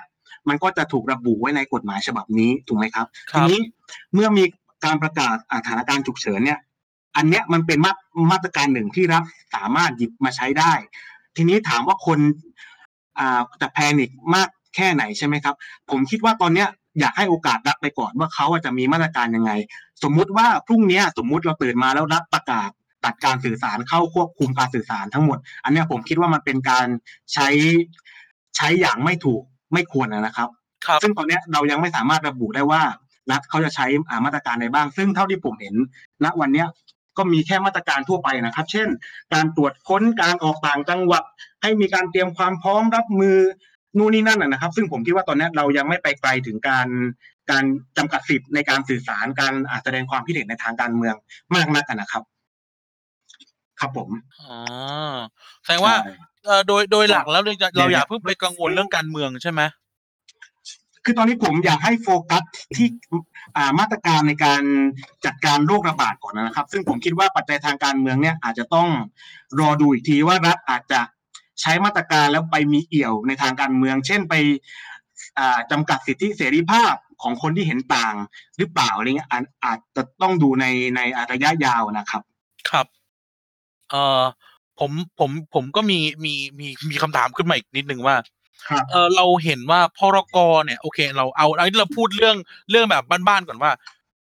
[SPEAKER 3] มันก็จะถูกระบุไว้ในกฎหมายฉบับนี้ถูกไหมครับ
[SPEAKER 1] ค
[SPEAKER 3] ที
[SPEAKER 1] รับ
[SPEAKER 3] นี้เมื่อมีการประกาศอ่าสถานการณ์ฉุกเฉินเนี่ยอันเนี้ยมันเป็นมามาตรการหนึ่งที่รัฐสามารถหยิบมาใช้ได้ ทีนี้ถามว่าคนอ่าจะแพนิคมากแค่ไหนใช่ไหมครับ ผมคิดว่าตอนเนี้ยอยากให้โอกาสรัฐไปก่อนว่าเขาอะจะมีมาตรการยังไง สมมุติว่าพรุ่งเนี้ยสมมุติเราตื่นมาแล้วรัฐประกาศ ตัดการสื่อสารเข้าควบคุมการสื่อสารทั้งหมด อันเนี้ยผมคิดว่ามันเป็นการใช้ใช้อย่างไม่ถูกไม่ควรนะครับ
[SPEAKER 1] ครับ
[SPEAKER 3] ซึ่งตอนเนี้ยเรายังไม่สามารถระบุได้ว่ารัฐเขาจะใช้อ่ามาตรการใดบ้าง ซึ่งเท่าที่ผมเห็นณวันเนี้ยก็มีแค่มาตรการทั่วไปนะครับ เช่น การตรวจค้นการออกต่างจังหวัด ให้มีการเตรียมความพร้อมรับมือนู่นนี่นั่นนะนะครับ ซึ่งผมคิดว่าตอนเนี้ยเรายังไม่ไปไกลถึงการการจำกัดสิทธิ์ในการสื่อสารการอ่าแสดงความคิดเห็นในทางการเมืองมากนักอะนะครับ ครับผม
[SPEAKER 1] อ๋อแสดงว่า
[SPEAKER 3] ใช่
[SPEAKER 1] เอ่อโดยโดยหลักแล้วเราจะเรา
[SPEAKER 3] เดี๋ยว
[SPEAKER 1] อย่าเพิ่งไปกังวลเรื่องการเมืองใช่ไหม
[SPEAKER 3] คือตอนนี้ผมอยากให้โฟกัสที่อ่ามาตรการในการจัดการโรคระบาดก่อนนะครับ ซึ่งผมคิดว่าปัจจัยทางการเมืองเนี่ยอาจจะต้องรอดูอีกทีว่ารัฐอาจจะใช้มาตรการแล้วไปมีเอี่ยวในทางการเมือง เช่นไปอ่าจำกัดสิทธิเสรีภาพของคนที่เห็นต่างหรือเปล่าอะไรเงี้ยอาจอาจจะต้องดูในในระยะยาวนะครับ
[SPEAKER 1] ครับ เอ่อผมผมผมก็มีมีมีมีคำถามขึ้นมาอีกนิดนึงว่า
[SPEAKER 3] ครับ
[SPEAKER 1] เออเราเห็นว่าพรกเนี่ยโอเค เราเอาอันนี้เราพูดเรื่องเรื่องแบบบ้านๆก่อนว่า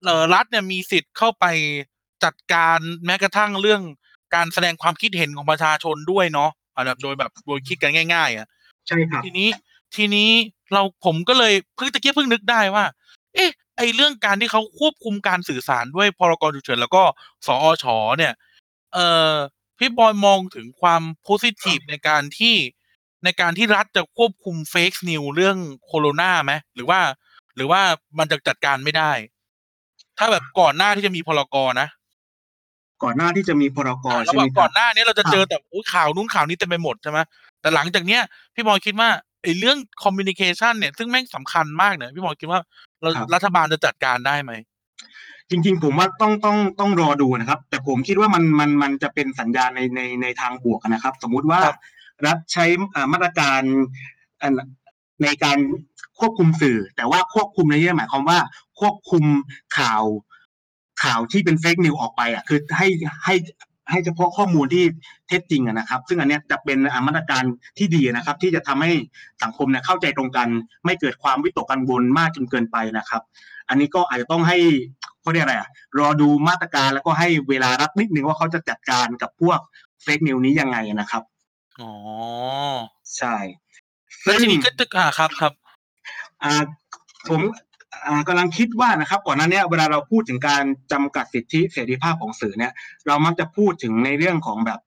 [SPEAKER 1] เออรัฐเนี่ยมีสิทธิ์เข้าไปจัดการแม้กระทั่งเรื่องการแสดงความคิดเห็นของประชาชนด้วยเนาะอะแบบโดยแบบโดยคิดกันง่าย ๆ อะ
[SPEAKER 3] ใช่ครับ
[SPEAKER 1] ทีนี้ทีนี้เราผมก็เลยเพิ่งตะเกียบเพิ่งนึกได้ว่า เอ๊ะ ไอเรื่องการที่เขาควบคุมการสื่อสารด้วยพรกฉุกเฉินแล้วก็สอชเนี่ย เอ่อพี่บอยมองถึงความโพสิทีฟในการที่ในการที่รัฐจะควบคุมเฟกซ์นิวเรื่องโคโรนาไหมหรือว่า หรือว่ามันจะจัดการไม่ได้ ถ้าแบบก่อนหน้าที่จะมีพรกนะ
[SPEAKER 3] ก่อนหน้าที่จะมีพรก
[SPEAKER 1] อ่า
[SPEAKER 3] ใช่
[SPEAKER 1] ระห
[SPEAKER 3] ไหม
[SPEAKER 1] ว่าง
[SPEAKER 3] ค
[SPEAKER 1] ก่
[SPEAKER 3] รั
[SPEAKER 1] อบนหน้านี้เราจะเจอแต่อุ๊ยข่าวนู้นข่าวนี้เต็มไปหมดใช่ไหมแต่หลังจากเนี้ย พี่บอยคิดว่าไอ้เรื่องคอมมิวนิเคชันเนี่ยซึ่งแม่งสำคัญมากเนี่ยพี่บอยคิดว่าเรา
[SPEAKER 3] ครับ
[SPEAKER 1] รัฐบาลจะจัดการได้ไหม
[SPEAKER 3] จริงๆ ผมว่าต้องต้องต้องรอดูนะครับ แต่ผมคิดว่ามันมันมันจะเป็นสัญญาณในในในทางบวกนะครับ สมมุติว่า
[SPEAKER 1] ครับ
[SPEAKER 3] รัฐใช้เอ่อมาตรการอันในการควบคุมสื่อ แต่ว่าควบคุมในที่หมายความว่า ควบคุมข่าวข่าวที่เป็น fake news ออกไปอะคือให้ให้ ให้เฉพาะข้อมูลที่เท็จจริงอะนะครับ ซึ่งอันเนี้ยจะเป็นอะมาตรการที่ดีนะครับ ที่จะทำให้สังคมเนี่ยเข้าใจตรงกัน ไม่เกิดความวิตกกังวลมากจนเกินไปนะครับ อันนี้ก็อาจจะต้องให้เขาเรียกอะไรอะรอดูมาตรการแล้วก็ให้เวลารัฐนิดนึงว่าเขาจะจัดการกับพวก fake news นี้ยังไงนะครับ
[SPEAKER 1] อ๋อ
[SPEAKER 3] ใช่
[SPEAKER 1] แล้วทีนี้ก็จะอ่าครับครับ
[SPEAKER 3] อ่าผม อ่ากำลังคิดว่านะครับก่อนหน้าเนี้ยเวลาเราพูดถึงการจำกัดสิทธิเสรีภาพของสื่อเนี่ย เรามักจะพูดถึงในเรื่องของแบบ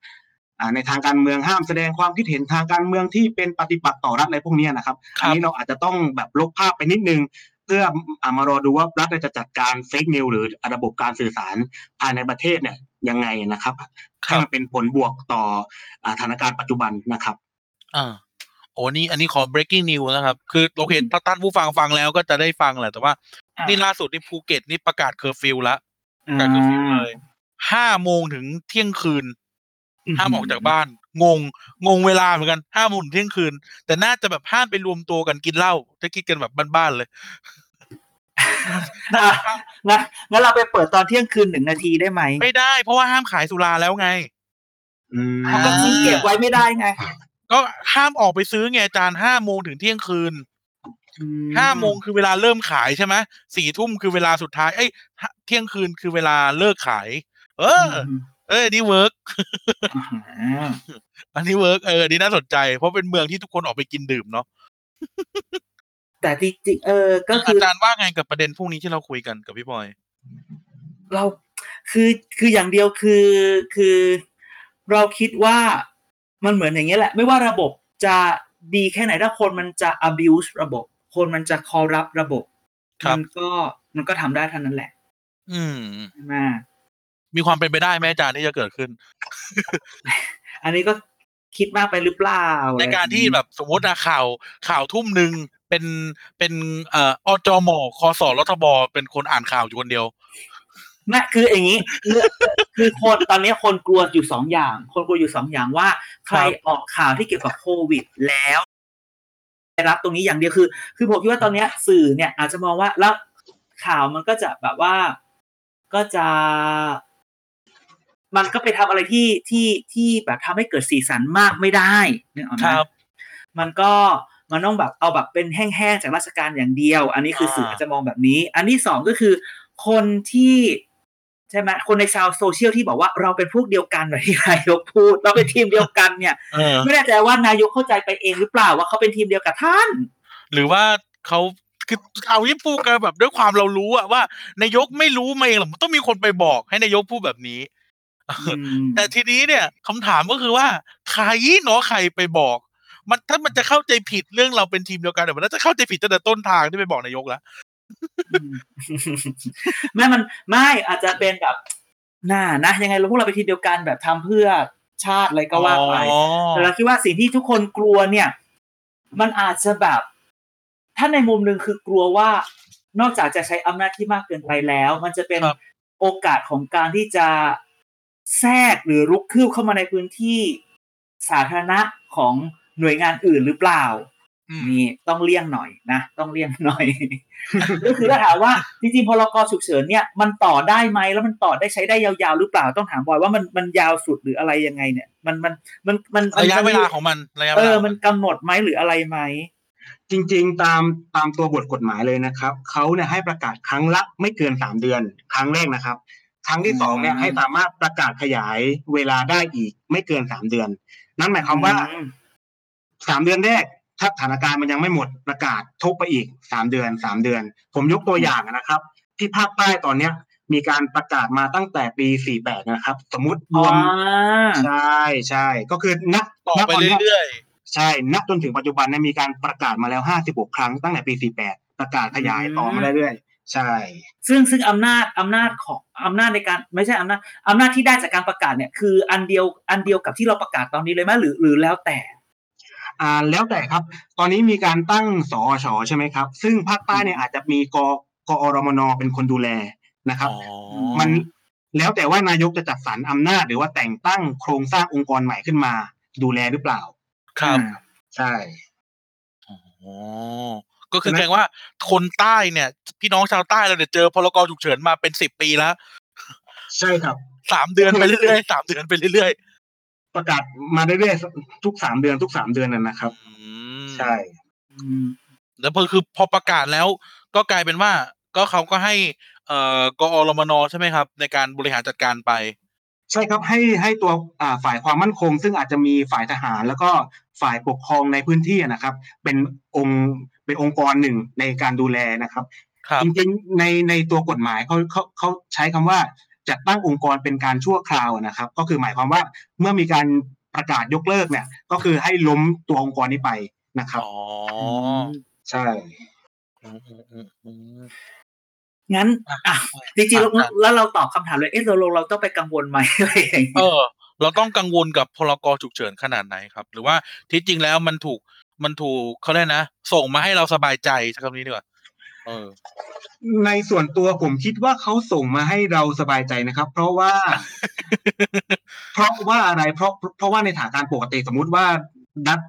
[SPEAKER 3] อ่าในทางการเมืองห้ามแสดงความคิดเห็นทางการเมืองที่เป็นปฏิปักษ์ต่อรัฐอะไรพวกเนี้ยนะครับ
[SPEAKER 1] ครับ
[SPEAKER 3] อันนี้เราอาจจะต้องแบบลบภาพไปนิดนึง เพื่ออ่ามารอดูว่ารัฐจะจัดการเฟกนิวหรือระบบการสื่อสารภายในประเทศเนี่ยยังไงนะครับ
[SPEAKER 1] ค
[SPEAKER 3] ให้
[SPEAKER 1] รับ
[SPEAKER 3] มันเป็นผลบวกต่ออ่าสถานการณ์ปัจจุบันนะครับ
[SPEAKER 1] อ่า โอ้นี่อันนี้ขอ breaking news นะครับ คือโอเคถ้าท่านผู้ฟังฟังแล้วก็จะได้ฟังแหละแต่ว่า
[SPEAKER 2] อ่า
[SPEAKER 1] นี่ล่าสุดนี่ภูเก็ตนี่ประกาศเคอร์ฟิวแล้วประกาศเคอร์ฟิวเลยห้าโมงถึงเที่ยงคืนห้ามออกจากบ้าน งง งงเวลาเหมือนกันห้าโมงถึงเที่ยงคืน แต่น่าจะแบบห้ามไปรวมตัวกันกินเหล้าถ้าคิดกันแบบบ้านๆเลย
[SPEAKER 2] อะงั้นงั้นเราไปเปิดตอนเที่ยงคืนหนึ่งนาทีได้ไหม
[SPEAKER 1] ไม่ได้ เพราะว่าห้ามขายสุราแล้วไง
[SPEAKER 3] อืม
[SPEAKER 2] เขาก็ทิ้งเก็บไว้ไม่ได้ไง
[SPEAKER 1] ก็ห้ามออกไปซื้อไงอาจารย์ห้าโมงถึงเที่ยงคืน
[SPEAKER 2] อืม
[SPEAKER 1] ห้าโมงคือเวลาเริ่มขายใช่ไหมสี่ทุ่มคือเวลาสุดท้ายเอ้ยเที่ยงคืนคือเวลาเลิกขาย เออเอออันนี้ work
[SPEAKER 2] อ่า
[SPEAKER 1] อันนี้ work เอออันนี้น่าสนใจ เพราะเป็นเมืองที่ทุกคนออกไปกินดื่มเนาะ
[SPEAKER 2] แต่จริงๆเออ ก็คื
[SPEAKER 1] อ
[SPEAKER 2] อา
[SPEAKER 1] จารย์ว่าไงกับประเด็นพวกนี้ที่เราคุยกันกับพี่บอย
[SPEAKER 2] เราคือคืออย่างเดียวคือคือเราคิดว่า มันเหมือนอย่างเงี้ยแหละ ไม่ว่าระบบจะดีแค่ไหนถ้าคนมันจะ abuse ระบบ คนมันจะ corrupt ระบบ
[SPEAKER 1] ครับ
[SPEAKER 2] มันก็มันก็ทำได้เท่านั้นแหละ
[SPEAKER 1] อืม
[SPEAKER 2] ใช่ไหม
[SPEAKER 1] มีความเป็นไปได้ไหมอาจารย์ที่จะเกิดขึ้น
[SPEAKER 2] อันนี้ก็คิดมากไปหรือเปล่า
[SPEAKER 1] ในการที่แบบสมมตินะข่าวข่าวทุ่มหนึ่งเป็นเป็นเอ่ออจมคอสอรัฐบเป็นคนอ่านข่าวอยู่คนเดียว
[SPEAKER 2] ไม่คืออย่างนี้เรื่องคือคนตอนนี้คนกลัวอยู่สองอย่าง คนกลัวอยู่สองอย่างว่า ใครออกข่าวที่เกี่ยวกับโควิดแล้วได้รับตรงนี้อย่างเดียวคือ คือผมคิดว่าตอนเนี้ยสื่อเนี่ย อาจจะมองว่าแล้วข่าวมันก็จะแบบว่าก็จะ มันก็ไปทำอะไรที่ที่ที่แบบทำให้เกิดสีสันมากไม่ได้นึกออกไหม
[SPEAKER 1] ครับ
[SPEAKER 2] มันก็มันต้องแบบเอาแบบเป็นแห้งๆจากราชการอย่างเดียว อันนี้คือสื่ออาจจะมองแบบนี้ อันที่สองก็คือ คนที่ ใช่ไหมคนในชาวโซเชียลที่บอกว่าเราเป็นพวกเดียวกันแบบที่นายกพูด เราเป็นทีมเดียวกันเนี่ย
[SPEAKER 1] เออ
[SPEAKER 2] ไม่แน่ใจว่านายกเข้าใจไปเองหรือเปล่าว่าเขาเป็นทีมเดียวกับท่าน
[SPEAKER 1] หรือว่าเขาคือเอาที่พูดกันแบบด้วยความเรารู้อะว่านายกไม่รู้มาเองหรอกมันต้องมีคนไปบอกให้นายกพูดแบบนี้แต่ทีนี้เนี่ยคำถามก็คือว่าใครเนาะใครไปบอก มันถ้ามันจะเข้าใจผิดเรื่องเราเป็นทีมเดียวกันเดี๋ยวมันน่าจะเข้าใจผิดตั้งแต่ต้นทางที่ไปบอกนายกแล้ว
[SPEAKER 2] อืม ไม่มันไม่อาจจะเป็นแบบน่านะยังไงเราพวกเราไปนทีมเดียวกันแบบทำเพื่อชาติอะไรก็ว่าไป
[SPEAKER 1] อ๋อ
[SPEAKER 2] แต่เราคิดว่าสิ่งที่ทุกคนกลัวเนี่ย มันอาจจะแบบ ถ้าในมุมหนึ่งคือกลัวว่านอกจากจะใช้อำนาจที่มากเกินไปแล้ว มันจะเป็น
[SPEAKER 1] ครับ
[SPEAKER 2] โอกาสของการที่จะแทรกหรือรุกคืบเข้ามาในพื้นที่สาธารณะของหน่วยงานอื่นหรือเปล่า
[SPEAKER 1] อืม
[SPEAKER 2] นี่ต้องเลี่ยงหน่อยนะ ต้องเลี่ยงหน่อย ก็คือถ้าถามว่าจริงๆพรกฉุกเฉินเนี่ยมันต่อได้ไหมแล้วมันต่อได้ใช้ได้ยาวๆหรือเปล่าต้องถามบอยว่ามันมันยาวสุดหรืออะไรยังไงเนี่ย มันมันมันมันมัน
[SPEAKER 1] ระยะเวลาของมันระยะเว
[SPEAKER 2] เอ
[SPEAKER 1] ลา
[SPEAKER 2] อมันกำหนดไหมหรืออะไรไหม
[SPEAKER 3] จริง ๆ ตามตามตัวบทกฎหมายเลยนะครับเขาเนี่ยให้ประกาศครั้งละไม่เกินสามเดือน ครั้งแรกนะครับ ครั้งที่สองเนี่ย
[SPEAKER 2] อืม
[SPEAKER 3] ให้สามารถประกาศขยายเวลาได้อีกไม่เกินสามเดือน นั่นหมายความว่า
[SPEAKER 2] อืม
[SPEAKER 3] สามเดือนแรก ถ้าสถานการณ์มันยังไม่หมดประกาศทบไปอีกสามเดือนสามเดือน ผมยกตัวอย่างนะครับ ที่ภาคใต้ตอนเนี้ยมีการประกาศมาตั้งแต่ปีสี่แปดนะครับ สมมติร
[SPEAKER 2] อ๋อ
[SPEAKER 3] วมใช่ใช่ก็คือณ
[SPEAKER 1] ต่อ
[SPEAKER 3] ณ
[SPEAKER 1] ไป
[SPEAKER 3] ตนนี้ย
[SPEAKER 1] เรื่อย
[SPEAKER 3] ใช่ณจนถึงปัจจุบันเนี่ยมีการประกาศมาแล้ว 56 ครั้งตั้งแต่ปี 48 ประกาศขยายต่อมาเรื่อยๆใช่
[SPEAKER 2] ซึ่งซึ่งอำนาจอำนาจของอำนาจในการไม่ใช่อำนาจอำนาจที่ได้จากการประกาศเนี่ยคืออันเดียวอันเดียวกับที่เราประกาศตอนนี้เลยไหมหรือหรือแล้วแต่
[SPEAKER 3] อ่าแล้วแต่ครับ ตอนนี้มีการตั้งสอชใช่ไหมครับ ซึ่งภาคใต้เนี่ยอาจจะมีกกอรมนเป็นคนดูแลนะค
[SPEAKER 1] ๆ
[SPEAKER 3] รับ
[SPEAKER 1] อ๋อ
[SPEAKER 3] มันแล้วแต่ว่านายกจะจัดสรรอำนาจ หรือว่าแต่งตั้งโครงสร้างองค์กรใหม่ขึ้นมา ดูแลหรือเปล่า
[SPEAKER 1] ครับ
[SPEAKER 3] ใช่
[SPEAKER 1] อ๋อก็คือแสดงว่าคนใต้เนี่ย พี่น้องชาวใต้เราเนี่ยเจอพลกรฉุกเฉินมาเป็นสิบปีแล้ว
[SPEAKER 3] ใช่ครับ
[SPEAKER 1] สามเดือนไปเรื่อยๆสามเดือนไปเรื่อย
[SPEAKER 3] ประกาศมาเรื่อยๆทุกสามเดือนทุกสามเดือนน่ะนะครับ
[SPEAKER 1] ๆอืม
[SPEAKER 3] ใช่
[SPEAKER 2] อืม
[SPEAKER 1] แล้วพอคือพอประกาศแล้วก็กลายเป็นว่า ก็เขาก็ให้ เอ่อกอรมนใช่ไหมครับ ในการบริหารจัดการไป
[SPEAKER 3] ใช่ครับให้ให้ตัวอ่าฝ่ายความมั่นคง ซึ่งอาจจะมีฝ่ายทหาร แล้วก็ฝ่ายปกครองในพื้นที่นะครับ เป็นองค์เป็นองค์กรหนึ่งในการดูแลนะครับ
[SPEAKER 1] ครับ
[SPEAKER 3] จริงๆในในตัวกฎหมายเขาเขาเขาใช้คำว่า จัดตั้งองค์กรเป็นการชั่วคราวนะครับ ก็คือหมายความว่าเมื่อมีการประกาศยกเลิกเนี่ย ก็คือให้ล้มตัวองค์กรนี้ไปนะครับ
[SPEAKER 1] อ๋อ
[SPEAKER 3] ใช่
[SPEAKER 1] อืมอืมอืมอืม
[SPEAKER 2] งั้นอะจริงๆแล้ว
[SPEAKER 1] อะ
[SPEAKER 2] แล้วเราตอบคำถามเลยเอ๊ะเราเราเราต้องไปกังวลไหมอะไรอย่าง
[SPEAKER 1] เอ
[SPEAKER 2] เงี้ย
[SPEAKER 1] อเราต้องกังวลกับพลกรฉุกเฉินขนาดไหนครับ หรือว่าที่จริงแล้วมันถูกมันถูกเขาเรียกนะ ส่งมาให้เราสบายใจใช้คำนี้ดีกว่าเออ
[SPEAKER 3] ในส่วนตัวผมคิดว่าเขาส่งมาให้เราสบายใจนะครับ เพราะว่า เพราะว่าอะไร เพราะเพราะว่าในสถานการณ์ปกติสมมุติว่าดัต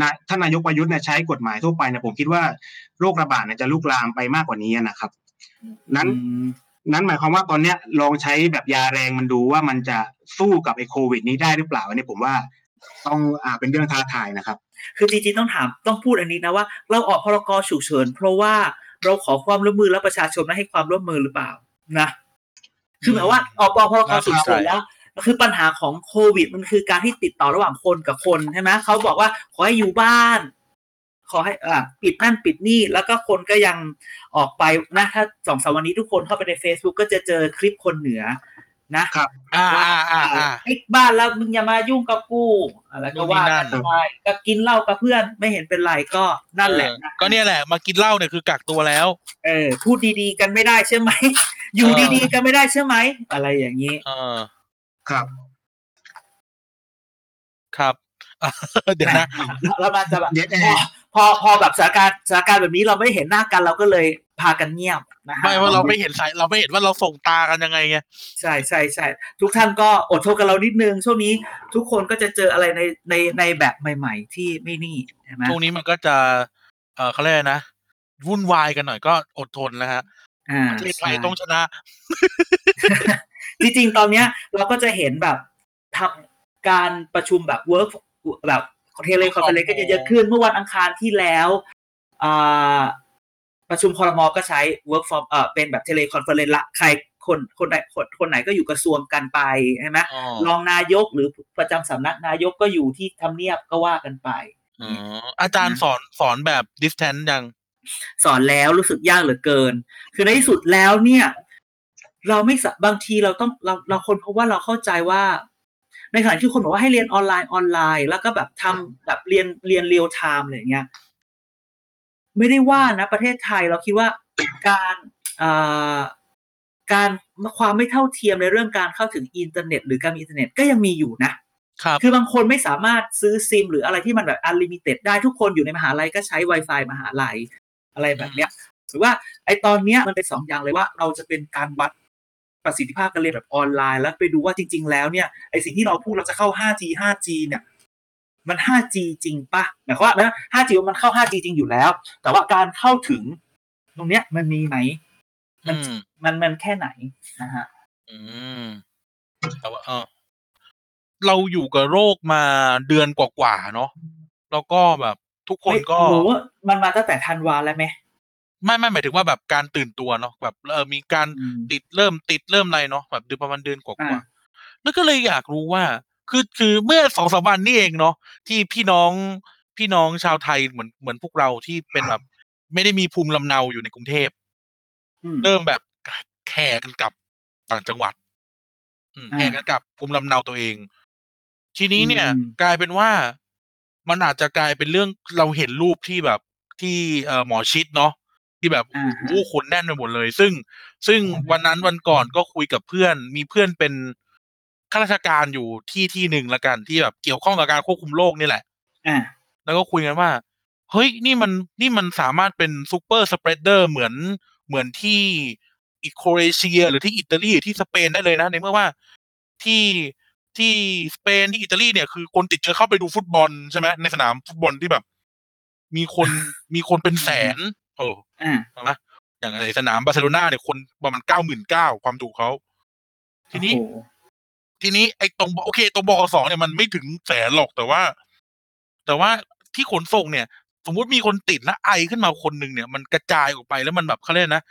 [SPEAKER 3] นะท่านนายกประยุทธ์เนี่ยใช้กฎหมายทั่วไปเนี่ยผมคิดว่าโรคระบาดเนี่ยจะลุกลามไปมากกว่านี้นะครับ นั้น
[SPEAKER 2] อืม
[SPEAKER 3] นั้นหมายความว่าตอนเนี้ยลองใช้แบบยาแรงมันดูว่ามันจะสู้กับไอ้โควิด นี้ได้หรือเปล่าอันนี้ผมว่าต้องอ่าเป็นเรื่องท้าทายนะครับ
[SPEAKER 2] คือจริงๆต้องถามต้องพูดอันนี้นะว่า เราออกพรกฉุกเฉินเพราะว่า เราขอความร่วมมือและประชาชนไม่ให้ความร่วมมือหรือเปล่านะ คือหมายว่าออกพรกฉุกเฉินแล้วคือปัญหาของโควิดมันคือการที่ติดต่อระหว่างคนกับคนใช่ไหมเขาบอกว่าขอให้อยู่บ้าน ขอให้อ่าปิดนั่นปิดนี่แล้วก็คนก็ยังออกไปนะถ้าสองสามวันนี้ทุกคนเข้าไปใน Facebook ก็จะเจอคลิปคนเหนือ นะครับ
[SPEAKER 1] อ่าอ่าอ่าอ่า
[SPEAKER 2] ปิดบ้านแล้วมึงอย่ามายุ่งกับกูอะไรก็ว่ากัน
[SPEAKER 1] นู่นนี่นั่น
[SPEAKER 2] ไปก็กินเหล้ากับเพื่อนไม่เห็นเป็นไรก็นั่นแหละ
[SPEAKER 1] เออ
[SPEAKER 2] นะ
[SPEAKER 1] ก็เนี่ยแหละ มากินเหล้าเนี่ยคือกักตัวแล้ว
[SPEAKER 2] เออ พูดดีๆกันไม่ได้ใช่ไหม อยู่
[SPEAKER 1] เออ
[SPEAKER 2] ดีๆกันไม่ได้ใช่ไหม อะไรอย่างนี้
[SPEAKER 1] เออ
[SPEAKER 3] ครับ
[SPEAKER 1] ครับเดี๋ยวนะ
[SPEAKER 2] แล้วมันจะแบบ
[SPEAKER 3] เย็ดแอ
[SPEAKER 2] พอพอพอแบบสถานการณ์สถานการณ์แบบนี้เราไม่เห็นหน้ากันเราก็เลย พากันเงียบนะฮะ
[SPEAKER 1] ไม่ว่าเราไม่เห็นสายเราไม่เห็นว่าเราส่งตากันยังไงไง
[SPEAKER 2] ใช่ใช่ใช่ทุกท่านก็อดทนกับเรานิดนึงช่วงนี้ทุกคนก็จะเจออะไรในในในแบบใหม่ ๆ ที่ไม่นี่ใช่ไหม
[SPEAKER 1] ช่วงนี้มันก็จะเออเขาเรียกอะไรนะ วุ่นวายกันหน่อยก็อดทนนะฮะ
[SPEAKER 2] อ่า
[SPEAKER 1] ประเทศไทย
[SPEAKER 2] ใช่
[SPEAKER 1] ต้องชนะ
[SPEAKER 2] จริงๆ ตอนเนี้ย เราก็จะเห็นแบบทำการประชุมแบบ work แบบ teleconference ก็จะเยอะขึ้นเมื่อวันอังคารที่แล้วอ่า ประชุมคอรมอก็ใช้ work from เอ่อเป็นแบบ teleconference ละใครคนคนใดคนคนไหนก็อยู่กระทรวงกันไปใช่ไหม
[SPEAKER 1] อ๋อ
[SPEAKER 2] รองนายกหรือประจำสำนักนายกก็อยู่ที่ทำเนียบก็ว่ากันไป
[SPEAKER 1] อ๋ออาจารย์สอนสอนแบบ distance ยัง
[SPEAKER 2] สอนแล้วรู้สึกยากเหลือเกิน คือในที่สุดแล้วเนี่ย เราไม่สะบางทีเราต้องเราเราคนเพราะว่าเราเข้าใจว่าในขณะที่คนบอกว่าให้เรียนออนไลน์ออนไลน์ แล้วก็แบบทำแบบเรียนเรียนเรียลไทม์อะไรอย่างเงี้ย ไม่ได้ว่านะประเทศไทยเราคิดว่าการอ่าการความไม่เท่าเทียมในเรื่องการเข้าถึงอินเทอร์เน็ต หรือการมีอินเทอร์เน็ตก็ยังมีอยู่นะ
[SPEAKER 1] ครับ
[SPEAKER 2] คือบางคนไม่สามารถซื้อซิม หรืออะไรที่มันแบบ unlimited ได้ทุกคนอยู่ในมหาลัยก็ใช้ Wi-Fi มหาลัยอะไรแบบเนี้ยหรือว่าไอ้ตอนเนี้ยมันเป็นสองอย่างเลยว่าเราจะเป็นการวัดประสิทธิภาพการเรียนแบบออนไลน์ แล้วไปดูว่าจริง ๆ แล้วเนี่ยไอ้สิ่งที่เราพูดเราจะเข้า 5G 5G เนี่ย มัน 5G จริงปะหมายความว่านะ 5G มันเข้า 5G จริงอยู่แล้ว แต่ว่าการเข้าถึง ตรงเนี้ยมันมีไหม มัน
[SPEAKER 1] อืม
[SPEAKER 2] มันมันแค่ไหนนะฮะ
[SPEAKER 1] อืมแต่ว่าเออเราอยู่กับโรคมาเดือนกว่าๆเนาะแล้วก็แบบทุกคนก็
[SPEAKER 2] ไม่รู้ว่ามันมาตั้งแต่ธันวาแล้วไหม
[SPEAKER 1] ไม่ไม่หมายถึงว่าแบบการตื่นตัวเนาะแบบเออมีการ
[SPEAKER 2] อืม
[SPEAKER 1] ติดเริ่มติดเริ่มอะไรเนาะแบบเดือนประมาณเดือนกว่า
[SPEAKER 2] อ่า
[SPEAKER 1] ๆแล้วก็เลยอยากรู้ว่า คือคือเมื่อสองสามวันนี่เองเนาะที่พี่น้องพี่น้องชาวไทยเหมือนเหมือนพวกเราที่เป็นแบบ ไม่ได้มีภูมิลำเนาอยู่ในกรุงเทพ
[SPEAKER 2] อืม
[SPEAKER 1] เริ่มแบบแข่กันกลับต่างจังหวัดอืม
[SPEAKER 2] อ่า
[SPEAKER 1] แข่กันกลับภูมิลำเนาตัวเอง ทีนี้เนี่ย
[SPEAKER 2] อืม
[SPEAKER 1] กลายเป็นว่ามันอาจจะกลายเป็นเรื่องเราเห็นรูปที่แบบที่เอ่อหมอชิดเนาะที่แบบ
[SPEAKER 2] อ่าฮะ
[SPEAKER 1] โอ้โหคนแน่นไปหมดเลย ซึ่งซึ่งวันนั้นวันก่อนก็คุยกับเพื่อน มีเพื่อนเป็น ข้าราชการอยู่ที่ที่หนึ่งละกันที่แบบเกี่ยวข้องกับการควบคุมโรคนี่แหละ
[SPEAKER 2] อ่า
[SPEAKER 1] แล้วก็คุยกันว่า เฮ้ยนี่มันนี่มันสามารถเป็น super spreader เหมือนเหมือนที่ไอ้โครเอเชีย หรือที่อิตาลีหรือที่สเปนได้เลยนะในเมื่อว่าที่ที่สเปนที่อิตาลีเนี่ยคือคนติดเชื้อเข้าไปดูฟุตบอลใช่ไหมในสนามฟุตบอลที่แบบ มีคนมีคนเป็นแสนโอ้
[SPEAKER 2] อ่า
[SPEAKER 1] ใช่ไหมอย่างในสนามบาร์เซโลนาเนี่ยคนประมาณเก้าหมื่นเก้าความถูกเขา ทีนี้
[SPEAKER 2] โอ้โห
[SPEAKER 1] ทีนี้ไอ้ตรงโอเค ตรงบกสเนี่ยมันไม่ถึงแสนหรอกแต่ว่า แต่ว่าที่ขนส่งเนี่ย สมมุติมีคนติดแล้วไอขึ้นมาคนหนึ่งเนี่ยมันกระจายออกไปแล้วมันแบบเขาเรียกนะ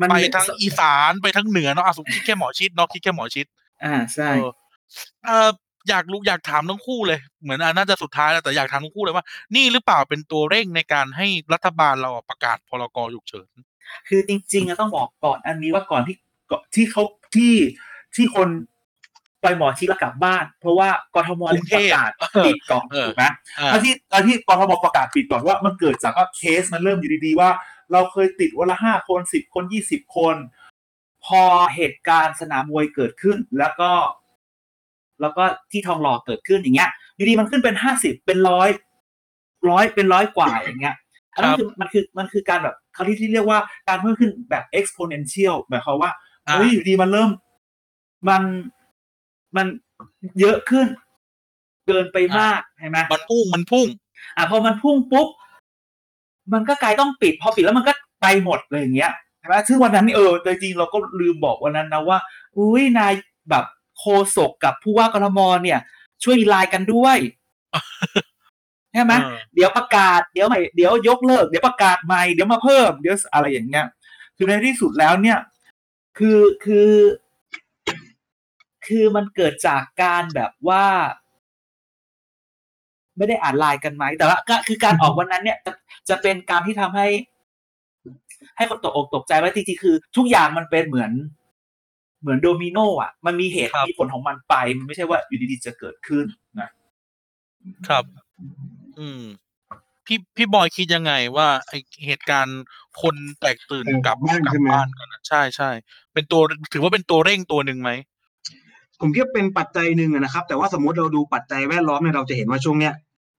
[SPEAKER 2] มัน
[SPEAKER 1] ไปทั้งอีสานไปทั้งเหนือเนาะอะสมมติคิดแค่หมอชิดเนาะคิดแค่หมอชิด
[SPEAKER 2] อ่าใช่
[SPEAKER 1] เออเอออยากรู้อยากถามทั้งคู่เลย เหมือนอะน่าจะสุดท้ายแล้วแต่อยากถามทั้งคู่เลยว่า นี่หรือเปล่าเป็นตัวเร่งในการให้รัฐบาลเราอะประกาศพรกฉุกเฉิน
[SPEAKER 2] คือจริงๆอะต้องบอกก่อนอันนี้ว่าก่อนที่ก่อนที่เขาที่ที่คน ไปหมอชิดแล้วกลับบ้าน เพราะว่ากทม
[SPEAKER 1] กรุงเท
[SPEAKER 2] ประ
[SPEAKER 1] พ
[SPEAKER 2] กาศปิดก่อน
[SPEAKER 1] เออ
[SPEAKER 2] ถูกไหม
[SPEAKER 1] อ่า
[SPEAKER 2] ตอนที่ตอนที่กทมประกาศปิดก่อนว่ามันเกิดจากว่าเคสมันเริ่มอยู่ดีๆว่า เราเคยติดวันละห้าคนสิบคนยี่สิบคน พอเหตุการณ์สนามมวยเกิดขึ้นแล้วก็ แล้วก็ที่ทองหล่อเกิดขึ้นอย่างเงี้ยอยู่ดีมันขึ้นเป็นห้าสิบเป็นร้อยร้อยเป็นร้อยกว่าอย่างเงี้ยอันนั้นคือมันคือมันคือการแบบเขาที่ที่เรียกว่าการเพิ่มขึ้นแบบ exponential หมายความว่า
[SPEAKER 1] อ่า
[SPEAKER 2] เฮ้ยอยู่ดีมันเริ่ม มัน มันเยอะขึ้น เกินไปมากใช่ไหม
[SPEAKER 1] มันพุ่งมันพุ่ง
[SPEAKER 2] อะพอมันพุ่งปุ๊บมันก็กลายต้องปิด พอปิดแล้วมันก็ไปหมดเลยอย่างเงี้ยใช่ไหมซึ่งวันนั้นนี่เออแต่จริงๆเราก็ลืมบอกวันนั้นนะว่า อุ้ยนายแบบโคศกกับผู้ว่ากทมเนี่ย ช่วยไลน์กันด้วยใช่ไหม
[SPEAKER 1] เออ
[SPEAKER 2] เดี๋ยวประกาศเดี๋ยวใหม่เดี๋ยวยกเลิก เดี๋ยวประกาศใหม่เดี๋ยวมาเพิ่มเดี๋ยวอะไรอย่างเงี้ยคือในที่สุดแล้วเนี่ย คือคือ คือมันเกิดจากการแบบว่า ไม่ได้อ่านไลน์กันไหมแต่ว่าก็คือการออกวันนั้นเนี่ยจะจะเป็นการที่ทำให้ ให้คนตกอกตกใจว่าจริงๆคือ ทุกอย่างมันเป็นเหมือน เหมือนโดมิโนอะ มันมีเหตุ
[SPEAKER 1] ครับ
[SPEAKER 2] มีผลของมันไป มันไม่ใช่ว่าอยู่ดีๆจะเกิดขึ้นนะ
[SPEAKER 1] ครับ อืมพี่พี่บอยคิดยังไงว่าไอเหตุการณ์คนแตกตื่น
[SPEAKER 3] เออก
[SPEAKER 1] ลับ
[SPEAKER 3] บ้าน
[SPEAKER 1] กลั
[SPEAKER 3] ใช่ไหม
[SPEAKER 1] บ้านกันอะใช่ใช่เป็นตัวถือว่าเป็นตัวเร่งตัวหนึ่งไหม
[SPEAKER 3] ผมคิดว่าเป็นปัจจัยหนึ่งอะนะครับ แต่ว่าสมมติเราดูปัจจัยแวดล้อมเนี่ยเราจะเห็นว่าช่วงเนี้ย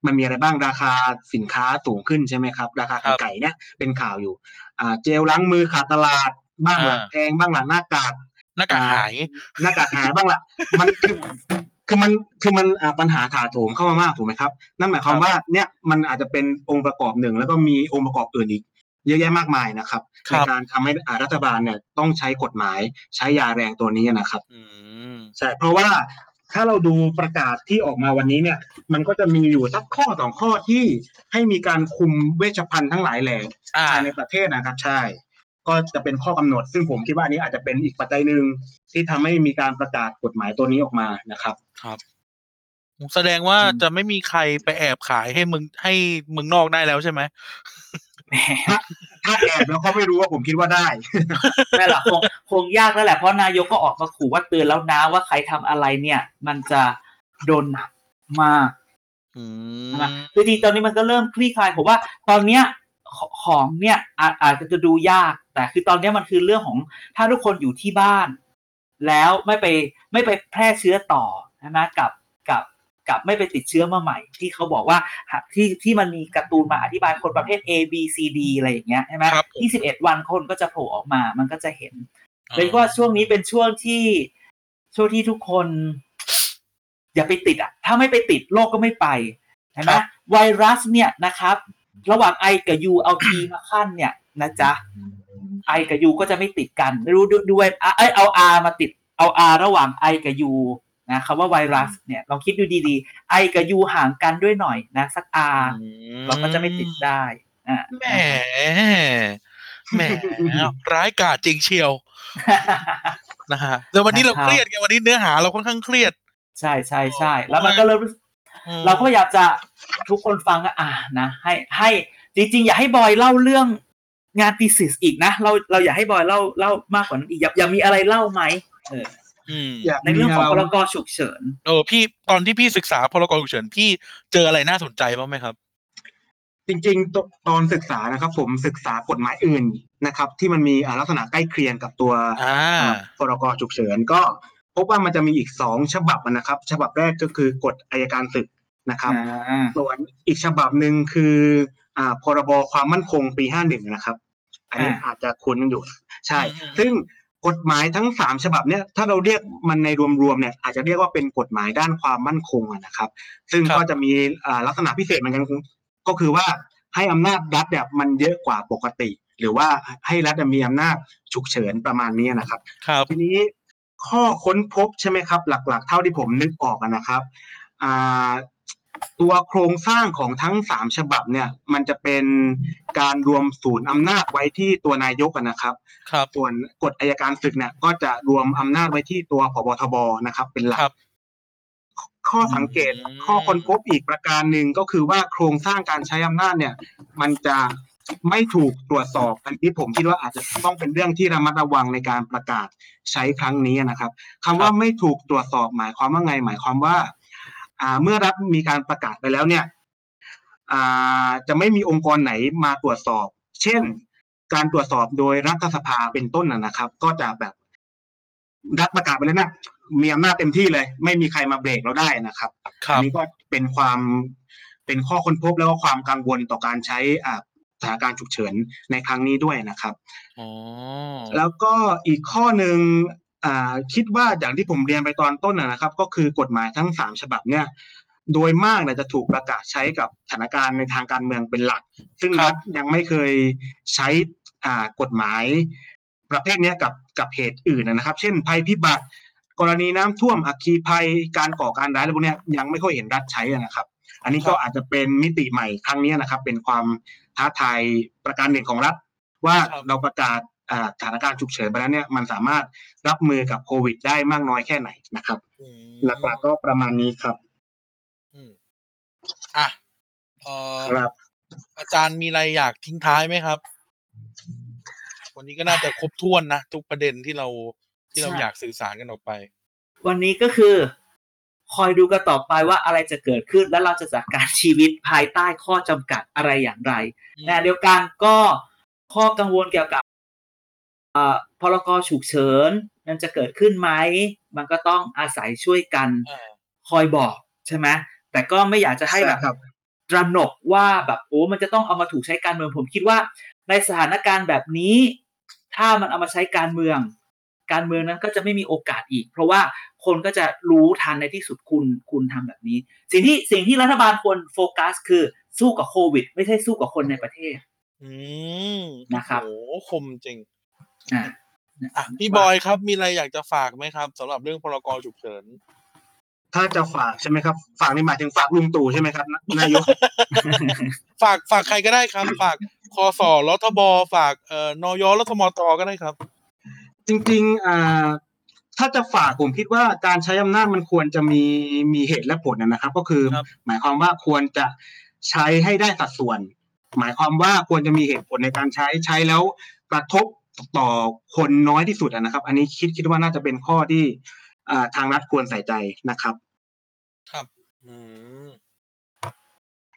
[SPEAKER 3] มันมีอะไรบ้างราคาสินค้าสูงขึ้นใช่ไหมครับ ราคา
[SPEAKER 1] ครั
[SPEAKER 3] ไข่
[SPEAKER 1] บ
[SPEAKER 3] ไก่เนี่ยเป็นข่าวอยู่อ่าเจลล้างมือขาดตลาดบ้างละ
[SPEAKER 1] อ่า
[SPEAKER 3] แพงบ้างละหน้ากาก
[SPEAKER 1] หน้ากากหาย
[SPEAKER 3] หน้ากากหายบ้างละมันคือคือมันคือมันอ่าปัญหาถาโถมเข้ามามากถูกไหมครับ นั่นหมายความ
[SPEAKER 1] ครับ
[SPEAKER 3] ว่าเนี่ยมันอาจจะเป็นองค์ประกอบหนึ่งแล้วก็มีองค์ประกอบอื่นอีก เยอะแยะมากมายนะครับ
[SPEAKER 1] ครั
[SPEAKER 3] ใน
[SPEAKER 1] บ
[SPEAKER 3] การทำให้อ่ารัฐบาลเนี่ยต้องใช้กฎหมายใช้ยาแรงตัวนี้นะครับ
[SPEAKER 1] อืม
[SPEAKER 3] ใช่เพราะว่าถ้าเราดูประกาศที่ออกมาวันนี้เนี่ย มันก็จะมีอยู่สักข้อสองข้อที่ให้มีการคุมเวชภัณฑ์ทั้งหลายแหล่
[SPEAKER 1] อ่า
[SPEAKER 3] ภายในประเทศนะครับใช่ ก็จะเป็นข้อกำหนด ซึ่งผมคิดว่าอันนี้อาจจะเป็นอีกปัจจัยหนึ่งที่ทำให้มีการประกาศกฎหมายตัวนี้ออกมานะครับ
[SPEAKER 1] ครับแสดงว่า
[SPEAKER 3] อืม
[SPEAKER 1] จะไม่มีใครไปแอบขายให้มึงให้เมืองนอกได้แล้วใช่ไหม
[SPEAKER 2] แหม
[SPEAKER 3] ถ้าแอบแล้วเขาไม่รู้ว่าผมคิดว่าได้
[SPEAKER 2] นั่นแหละคงคงยากแล้วแหละเพราะนายกก็ออกมาขู่ว่าเตือนแล้วนะว่าใครทำอะไรเนี่ย มันจะโดนหนักมาก
[SPEAKER 1] อืม
[SPEAKER 2] นะคือจริงๆตอนนี้มันก็เริ่มคลี่คลายผมว่า ตอนเนี้ยขของเนี่ยอาจอาจจะดูยาก แต่คือตอนเนี้ยมันคือเรื่องของถ้าทุกคนอยู่ที่บ้าน แล้วไม่ไปไม่ไปแพร่เชื้อต่อนะกับกับ กับไม่ไปติดเชื้อมาใหม่ ที่เขาบอกว่าที่ที่มันมีการ์ตูนมาอธิบายคนประเภท A B C D อะไรอย่างเงี้ยใช่ไหม
[SPEAKER 1] ครับ
[SPEAKER 2] ยี่สิบเอ็ดวันคนก็จะโผล่ออกมา มันก็จะเห็นเลยว่าช่วงนี้เป็นช่วงที่ช่วงที่ทุกคน อย่าไปติดอะ ถ้าไม่ไปติดโรคก็ไม่ไปเห็นไหมไวรัสเนี่ยนะครับ ระหว่างไอกับยูเอาทีมาขั้นเนี่ยนะจ๊ะไอกับยูก็จะไม่ติดกัน ไม่รู้ด้วยไอเอาอามาติดเอาอาระหว่างไอกับยู นะคำว่าไวรัสเนี่ยลองคิดดูดีๆ ไอกับยูห่างกันด้วยหน่อยนะ สักอาเราก็จะไม่ติดได้อ่า
[SPEAKER 1] แหมแหมร้ายกาจจริงเชียวนะฮะแล้ววันนี้เราเครียดไงวันนี้เนื้อหาเราค่อนข้างเครียด
[SPEAKER 2] ใช่ใช่ใช่แล้วมันก็เริ่มเราก็อยากจะทุกคนฟังอะนะให้ให้จริงๆ อย่าให้บอยเล่าเรื่องงานตีสิสอีกนะ เราเราอยากให้บอยเล่าเล่ามากกว่านั้นอีกอย่าอย่ามีอะไรเล่าไหมเออ
[SPEAKER 1] อืม
[SPEAKER 3] อยาก
[SPEAKER 2] ในเรื่องของพ
[SPEAKER 3] มี
[SPEAKER 2] ร
[SPEAKER 3] เรา
[SPEAKER 2] กฉุกเฉิน
[SPEAKER 1] เออพี่ตอนที่พี่ศึกษาพรกฉุกเฉินพี่เจออะไรน่าสนใจบ้างไหมครับ
[SPEAKER 3] จริงๆตตอนศึกษานะครับ ผมศึกษากฎหมายอื่นนะครับ ที่มันมีอ่าลักษณะใกล้เคียงกับตัว
[SPEAKER 1] อ่า
[SPEAKER 3] อ่าพรกฉุกเฉินก็พบว่ามันจะมีอีกสองฉบับนะครับ ฉบับแรกก็คือกฎอายการศึกนะครับ
[SPEAKER 2] อ่า
[SPEAKER 3] ส่วนอีกฉบับหนึ่งคืออ่าพรบความมั่นคงปีห้าหนึ่งนะครับ อันนี้
[SPEAKER 2] อ่า
[SPEAKER 3] อาจจะคุ้นกันอยู่ ใช่
[SPEAKER 1] อืม
[SPEAKER 3] ซึ่ง กฎหมายทั้งสามฉบับเนี่ยถ้าเราเรียกมันในรวมๆเนี่ยอาจจะเรียกว่าเป็นกฎหมายด้านความมั่นคงอะนะครับ ซึ่ง
[SPEAKER 1] ครับ
[SPEAKER 3] ก็จะมีอ่าลักษณะพิเศษเหมือนกันก็คือว่าให้อำนาจรัฐเนี่ยมันเยอะกว่าปกติ หรือว่าให้รัฐมีอำนาจฉุกเฉินประมาณนี้นะครับ
[SPEAKER 1] ครับ
[SPEAKER 3] ทีนี้ข้อค้นพบใช่ไหมครับ หลักๆ เท่าที่ผมนึกออกอะนะครับอ่า ตัวโครงสร้างของทั้งสามฉบับเนี่ย มันจะเป็นการรวมศูนย์อำนาจไว้ที่ตัวนายกอะนะครับ
[SPEAKER 1] ครับ
[SPEAKER 3] ส่วนกฎอายการศึกเนี่ย ก็จะรวมอำนาจไว้ที่ตัวผบทบนะครับ เป็นหลัก
[SPEAKER 1] ครับ
[SPEAKER 3] ข้อสังเกต
[SPEAKER 1] อืม
[SPEAKER 3] ข้อค้นพบอีกประการหนึ่งก็คือว่าโครงสร้างการใช้อำนาจเนี่ย มันจะไม่ถูกตรวจสอบอันนี้ผมคิดว่าอาจจะต้องเป็นเรื่องที่ระมัดระวังในการประกาศใช้ครั้งนี้นะครับคำว่าไม่ถูกตรวจสอบหมายความว่าไงหมายความว่าอ่า เมื่อรัฐมีการประกาศไปแล้วเนี่ยอ่าจะไม่มีองค์กรไหนมาตรวจสอบ เช่น การตรวจสอบโดยรัฐสภาเป็นต้นนะนะครับ ก็จะแบบรัฐประกาศไปแล้วนะมีอำนาจเต็มที่เลย ไม่มีใครมาเบรกเราได้นะครับ
[SPEAKER 1] ครั
[SPEAKER 3] อั
[SPEAKER 1] บ
[SPEAKER 3] นี้ก็เป็นความเป็นข้อค้นพบแล้วก็ความกังวลต่อการใช้อ่าสถานการณ์ฉุกเฉินในครั้งนี้ด้วยนะครับ
[SPEAKER 1] อ๋อ
[SPEAKER 3] แล้วก็อีกข้อหนึ่งอ่า คิดว่าอย่างที่ผมเรียนไปตอนต้นนะนะครับ ก็คือกฎหมายทั้งสามฉบับเนี่ยโดยมากเนี่ยจะถูกประกาศใช้กับสถานการณ์ในทางการเมืองเป็นหลัก ซึ่ง
[SPEAKER 1] ครั
[SPEAKER 3] รับฐยังไม่เคยใช้อ่ากฎหมายประเภทเนี้ยกับกับเหตุอื่นนะครับ เช่นภัยพิบัติ กรณีน้ำท่วมอัคคีภัยการก่อการร้ายอะไรพวกเนี้ยยังไม่ค่อยเห็นรัฐใช้อะนะครับ อันนี้ก็อาจจะเป็นมิติใหม่ครั้งเนี้ยนะครับ เป็นความท้าทายประการหนึ่งของรัฐว่า
[SPEAKER 1] ครับ
[SPEAKER 3] เราประกาศอ่า สถานการณ์ฉุกเฉินไปแล้วเนี่ยมันสามารถรับมือกับโควิดได้มากน้อยแค่ไหนนะครับ
[SPEAKER 1] อืม
[SPEAKER 3] หลักๆก็ประมาณนี้ครับ
[SPEAKER 1] อืมอะเอ่อ
[SPEAKER 3] ครับ
[SPEAKER 1] อาจารย์มีอะไรอยากทิ้งท้ายไหมครับ วันนี้ก็น่าจะครบถ้วนนะ ทุกประเด็นที่เราที่เรา
[SPEAKER 2] ใช่
[SPEAKER 1] อยากสื่อสารกันออกไป
[SPEAKER 2] วันนี้ก็คือ คอยดูกันต่อไปว่าอะไรจะเกิดขึ้น และเราจะจัดการชีวิตภายใต้ข้อจำกัดอะไรอย่างไร
[SPEAKER 1] อืม
[SPEAKER 2] แต่เดียวกันก็ข้อกังวลเกี่ยวกับเอ่อ พรกฉุกเฉินมันจะเกิดขึ้นไหม มันก็ต้องอาศัยช่วยกัน
[SPEAKER 1] อ่า
[SPEAKER 2] คอยบอกใช่ไหมแต่ก็ไม่อยากจะให้แบบ
[SPEAKER 3] ครับ
[SPEAKER 2] ตระหนกว่าแบบโอ้มันจะต้องเอามาถูกใช้การเมืองผมคิดว่า ในสถานการณ์แบบนี้ ถ้ามันเอามาใช้การเมือง การเมืองนั้นก็จะไม่มีโอกาสอีก เพราะว่าคนก็จะรู้ทันในที่สุดคุณคุณทำแบบนี้ สิ่งที่สิ่งที่รัฐบาลควรโฟกัส คือสู้กับโควิด ไม่ใช่สู้กับคนในประเทศ
[SPEAKER 1] อืม
[SPEAKER 2] นะครับ
[SPEAKER 1] โอ้โหคมจริง
[SPEAKER 2] อ่า
[SPEAKER 1] อะพี่บอยครับมีอะไรอยากจะฝากไหมครับสำหรับเรื่องพรกฉุกเฉิน
[SPEAKER 3] ถ้าจะฝากใช่ไหมครับ ฝากนี่หมายถึงฝากลุงตู่ใช่ไหมครับนายก
[SPEAKER 1] ฝากฝากใครก็ได้ครับ ฝากคอสอรทบฝากเอ่อนยรทมตก็ได้ครับ
[SPEAKER 3] จริงๆอ่าถ้าจะฝากผมคิดว่าการใช้อำนาจมันควรจะมีมีเหตุและผลนะครับ ก็คือ
[SPEAKER 1] ครับ
[SPEAKER 3] หมายความว่าควรจะใช้ให้ได้สัดส่วน หมายความว่าควรจะมีเหตุผลในการใช้ใช้แล้วกระทบ ต่อคนน้อยที่สุดอะนะครับ อันนี้คิดคิดว่าน่าจะเป็นข้อที่อ่าทางรัฐควรใส่ใจนะครับ
[SPEAKER 1] ครับ อืม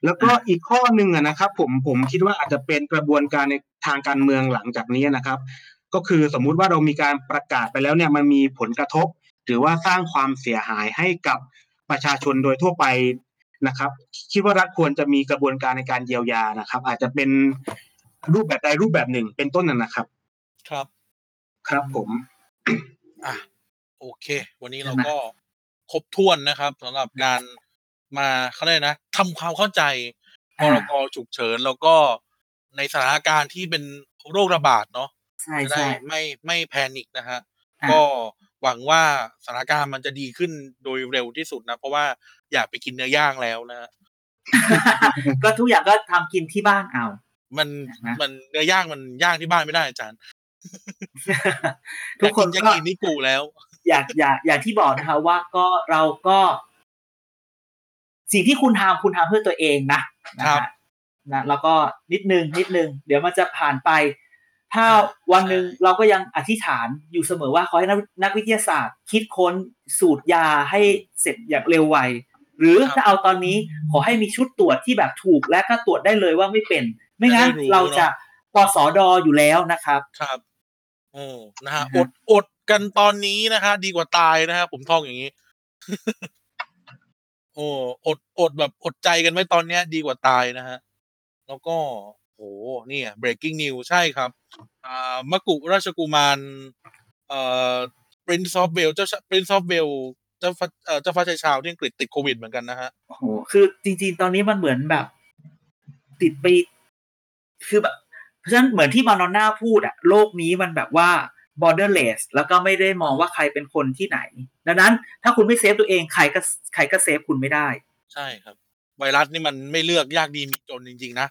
[SPEAKER 3] แล้วก็อีกข้อหนึ่งอะนะครับ ผมผมคิดว่าอาจจะเป็นกระบวนการในทางการเมืองหลังจากนี้นะครับ ก็คือสมมุติว่าเรามีการประกาศไปแล้วเนี่ยมันมีผลกระทบ หรือว่าสร้างความเสียหายให้กับประชาชนโดยทั่วไปนะครับ คิดว่ารัฐควรจะมีกระบวนการในการเยียวยานะครับ อาจจะเป็นรูปแบบใดรูปแบบหนึ่งเป็นต้นนั่นนะครับ
[SPEAKER 1] ครับ
[SPEAKER 3] ครับผม
[SPEAKER 1] อะโอเค วันนี้เราก็ครบถ้วนนะครับสำหรับการมาเขาเรียกนะทำความเข้าใจพ
[SPEAKER 2] อ่า
[SPEAKER 1] รกฉุกเฉินแล้วก็ในสถานการณ์ที่เป็นโรคระบาดเนาะ
[SPEAKER 2] ใช่
[SPEAKER 1] จะได้
[SPEAKER 2] ใช่
[SPEAKER 1] ไม่ไม่แพนิคนะฮะ
[SPEAKER 2] อ่า
[SPEAKER 1] ก็หวังว่าสถานการณ์มันจะดีขึ้นโดยเร็วที่สุดนะ เพราะว่าอยากไปกินเนื้อย่างแล้วนะฮะ
[SPEAKER 2] ก็ทุกอย่างก็ทำกินที่บ้านเอา
[SPEAKER 1] มัน
[SPEAKER 2] นะ
[SPEAKER 1] มันเนื้อย่างมันย่างที่บ้านไม่ได้อาจารย์
[SPEAKER 2] ทุกคน
[SPEAKER 1] อยา
[SPEAKER 2] ก็
[SPEAKER 1] กินนิกูแล้ว
[SPEAKER 2] อยากอยากอย่างที่บอกนะคะ ว่าก็เราก็ สิ่งที่คุณทำคุณทำเพื่อตัวเองนะนะ
[SPEAKER 1] ครั
[SPEAKER 2] ฮะ
[SPEAKER 1] บ
[SPEAKER 2] นะแล้วก็นิดนึงนิดนึง เดี๋ยวมันจะผ่านไป ถ้าวันหนึ่งเราก็ยังอธิษฐานอยู่เสมอว่าขอให้นักนักวิทยาศาสตร์ คิดค้นสูตรยาให้เสร็จอย่างเร็วไวหรือ
[SPEAKER 1] ครับ
[SPEAKER 2] ถ้าเอาตอนนี้ขอให้มีชุดตรวจที่แบบถูกและก็ตรวจได้เลยว่าไม่เป็น ไม่งั้น
[SPEAKER 1] จะได้รู้
[SPEAKER 2] เราจะปสอดออยู่แล้วนะครับ
[SPEAKER 1] ครับ โอ้นะฮะ
[SPEAKER 2] นะ
[SPEAKER 1] อ
[SPEAKER 2] ฮะ
[SPEAKER 1] ดอดกันตอนนี้นะฮะดีกว่าตายนะฮะผมท่องอย่างนี้ โอ้อดอดแบบอดใจกันไว้ตอนเนี้ย ดีกว่าตายนะฮะ แล้วก็โหเนี่ย breaking news ใช่ครับอ่ามกุราชกุมารเอ่อ Prince of Wales เจ้าชา Prince of Wales เจ้าฟ้าเอ่อเจ้าฟ้าชายชาวที่อังกฤษติดโควิดเหมือนกันนะฮะ
[SPEAKER 2] โอ้โหคือจริง ๆ ตอนนี้มันเหมือนแบบ ติดไป คือแบบ เพราะฉะนั้นเหมือนที่มานอนน่าพูดอะโลกนี้มันแบบว่า borderless แล้วก็ไม่ได้มองว่าใครเป็นคนที่ไหน ดังนั้น ถ้าคุณไม่เซฟตัวเองใครก็ใครก็ save คุณไม่ได้
[SPEAKER 1] ใช่ครับ ไวรัสนี่มันไม่เลือกยากดีมีจนจริง ๆ นะ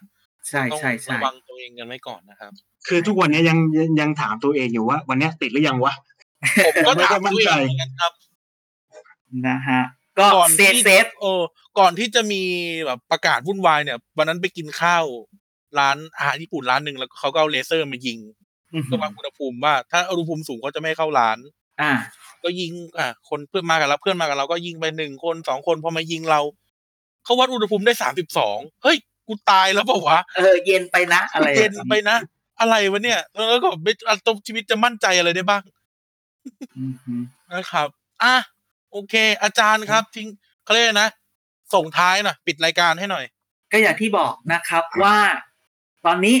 [SPEAKER 2] ใช่
[SPEAKER 1] ต้อง
[SPEAKER 2] ใช่ใช่
[SPEAKER 1] ระวังตัวเองกันไว้ก่อนนะครับ
[SPEAKER 3] คือทุกวันนี้ยังยังยังถามตัวเองอยู่ว่า วันนี้ติดหรือยังวะ
[SPEAKER 1] ผมก็
[SPEAKER 3] ไม่
[SPEAKER 1] ถา
[SPEAKER 3] ค่
[SPEAKER 1] ม
[SPEAKER 3] อยมั่น
[SPEAKER 1] ตัวเอ
[SPEAKER 3] ใจ
[SPEAKER 1] งเหมือนกันครับ
[SPEAKER 2] นะฮะก็
[SPEAKER 1] ก่อน
[SPEAKER 2] save
[SPEAKER 1] ที่
[SPEAKER 2] save
[SPEAKER 1] เออก่อนที่จะมีแบบประกาศวุ่นวายเนี่ย วันนั้นไปกินข้าว ร้านอาหารญี่ปุ่นร้านหนึ่งแล้วเขาก็เอาเลเซอร์มายิง
[SPEAKER 2] อืม
[SPEAKER 1] ก็วัดอุณหภูมิว่าถ้าอุณหภูมิสูงเขาจะไม่ให้เข้าร้าน
[SPEAKER 2] อ่า
[SPEAKER 1] ก็ยิง อะคนเพื่อนมากับเราเพื่อนมากับเราก็ยิงไปหนึ่งคนสองคนพอมายิงเราเขาวัดอุณหภูมิได้สามสิบสองเฮ้ยกูตายแล้วเปล่าวะ
[SPEAKER 2] เออเย็นไปนะอะไร
[SPEAKER 1] เย็นไปนะอะไรวะเนี่ยแล้วก็ไม่อะตรงชีวิตจะมั่นใจอะไรได้บ้าง
[SPEAKER 2] อืมฮึ
[SPEAKER 1] นะครับ อะโอเค อาจารย์ครับ ทิ้งเขาเรียกอะไรนะ ส่งท้ายหน่อยปิดรายการให้หน่อย
[SPEAKER 2] ก็อย่างที่บอกนะครับว่า ตอนนี้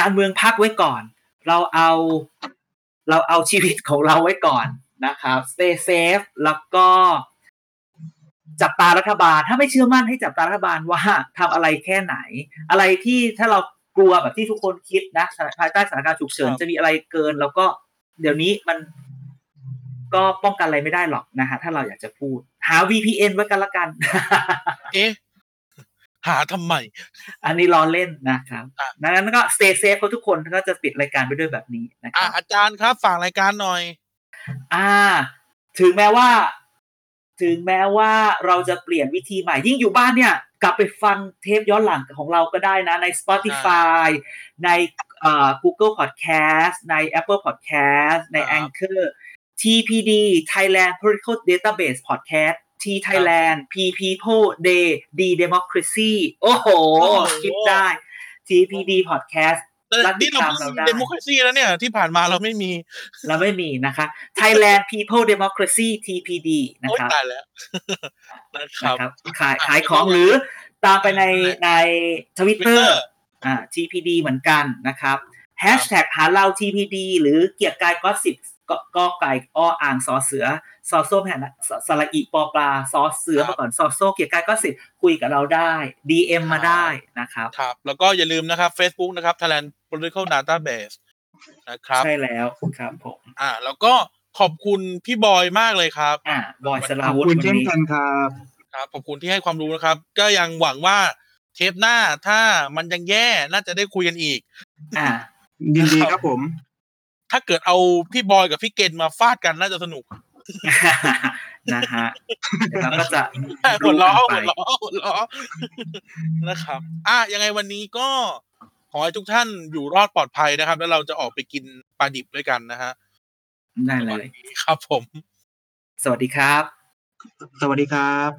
[SPEAKER 2] การเมืองพักไว้ก่อน เราเอาเราเอาชีวิตของเราไว้ก่อนนะครับ stay safe แล้วก็จับตารัฐบาล ถ้าไม่เชื่อมั่นให้จับตารัฐบาลว่าทำอะไรแค่ไหน อะไรที่ถ้าเรากลัวแบบที่ทุกคนคิดนะภายใต้สถานการณ์ฉุกเฉิน
[SPEAKER 1] ครับ
[SPEAKER 2] จะมีอะไรเกิน แล้วก็เดี๋ยวนี้มันก็ป้องกันอะไรไม่ได้หรอกนะฮะถ้าเราอยากจะพูด หา VPN ไว้กันละกัน
[SPEAKER 1] เอ๊ะ หาทำไม
[SPEAKER 2] อันนี้ล้อเล่นนะครับ
[SPEAKER 1] อะ
[SPEAKER 2] ดังนั้นก็ stay safe เขาทุกคนก็จะปิดรายการไปด้วยแบบนี้นะค
[SPEAKER 1] อะ
[SPEAKER 2] รับ
[SPEAKER 1] อาจารย์ครับฝากรายการหน่อย
[SPEAKER 2] อ่า ถึงแม้ว่า ถึงแม้ว่าเราจะเปลี่ยนวิธีใหม่ ยิ่งอยู่บ้านเนี่ย กลับไปฟังเทปย้อนหลังของเราก็ได้นะ ใน Spotify ในเอ่อ Google Podcast ใน Apple Podcast ใน
[SPEAKER 1] ครับ
[SPEAKER 2] Anchor TPD Thailand Political Database Podcast T Thailand P People Day D Democracy โอ้โห คิดได้ TPD Podcast
[SPEAKER 1] แต่
[SPEAKER 2] รัฐ
[SPEAKER 1] นี่เรา
[SPEAKER 2] ติดตามเราได้
[SPEAKER 1] เดโมคราซีแล้วเนี่ย ที่ผ่านมาเราไม่มี
[SPEAKER 2] เราไม่มีนะคะ Thailand People Democracy TPD นะ
[SPEAKER 1] โอ๊ย
[SPEAKER 2] ครับ
[SPEAKER 1] ตายแล้วนะครับ
[SPEAKER 2] นะครับขาย
[SPEAKER 1] อะ
[SPEAKER 2] ขายของหรือตามไปในในทวิตเตอ
[SPEAKER 1] Twitter
[SPEAKER 2] ร์อ่า TPD เหมือนกันนะครับแฮชแท็กหาเรา TPD หรือเกียร์กายก็สิบก็ก็ไก่อ้ออ่างสอเสือ ซอโซ่แผ่นสสระอีปอปลาซอเสือ
[SPEAKER 1] ครับ
[SPEAKER 2] มาก่อนซอโซ่เกียร์กายก็สิบคุยกับเราได้ DM มาได้นะครับ
[SPEAKER 1] ครับแล้วก็อย่าลืมนะครับ Facebook นะครับ Thailand Political Database นะครับ
[SPEAKER 2] ใช่แล้วครับผม
[SPEAKER 1] อ่า แล้วก็ขอบคุณพี่บอยมากเลยครับ
[SPEAKER 2] อ่าบอยส
[SPEAKER 3] ข
[SPEAKER 2] ลา
[SPEAKER 3] อบ
[SPEAKER 2] วุธ
[SPEAKER 3] คุณ
[SPEAKER 2] วัน
[SPEAKER 3] เช่น
[SPEAKER 2] นี้
[SPEAKER 3] กันครับ
[SPEAKER 1] ครับขอบคุณที่ให้ความรู้นะครับ ก็ยังหวังว่าเทปหน้าถ้ามันยังแย่น่าจะได้คุยกันอีก
[SPEAKER 2] อ่า
[SPEAKER 3] ยินดีครับผม
[SPEAKER 1] ถ้าเกิดเอาพี่บอยกับพี่เกณฑ์มาฟาดกันน่าจะสนุก
[SPEAKER 2] นะฮะเดี๋ยวเราก็จะ
[SPEAKER 1] หัวล้อ
[SPEAKER 2] รู้
[SPEAKER 1] หั
[SPEAKER 2] กั
[SPEAKER 1] วน
[SPEAKER 2] ไป
[SPEAKER 1] ล้อหัวล้อนะครับ อะยังไงวันนี้ก็ขอให้ทุกท่านอยู่รอดปลอดภัยนะครับ แล้วเราจะออกไปกินปลาดิบด้วยกันนะฮะ
[SPEAKER 2] ได้เลย
[SPEAKER 1] ครับผม
[SPEAKER 2] สวัสดีครับ
[SPEAKER 3] สวัสดีครับ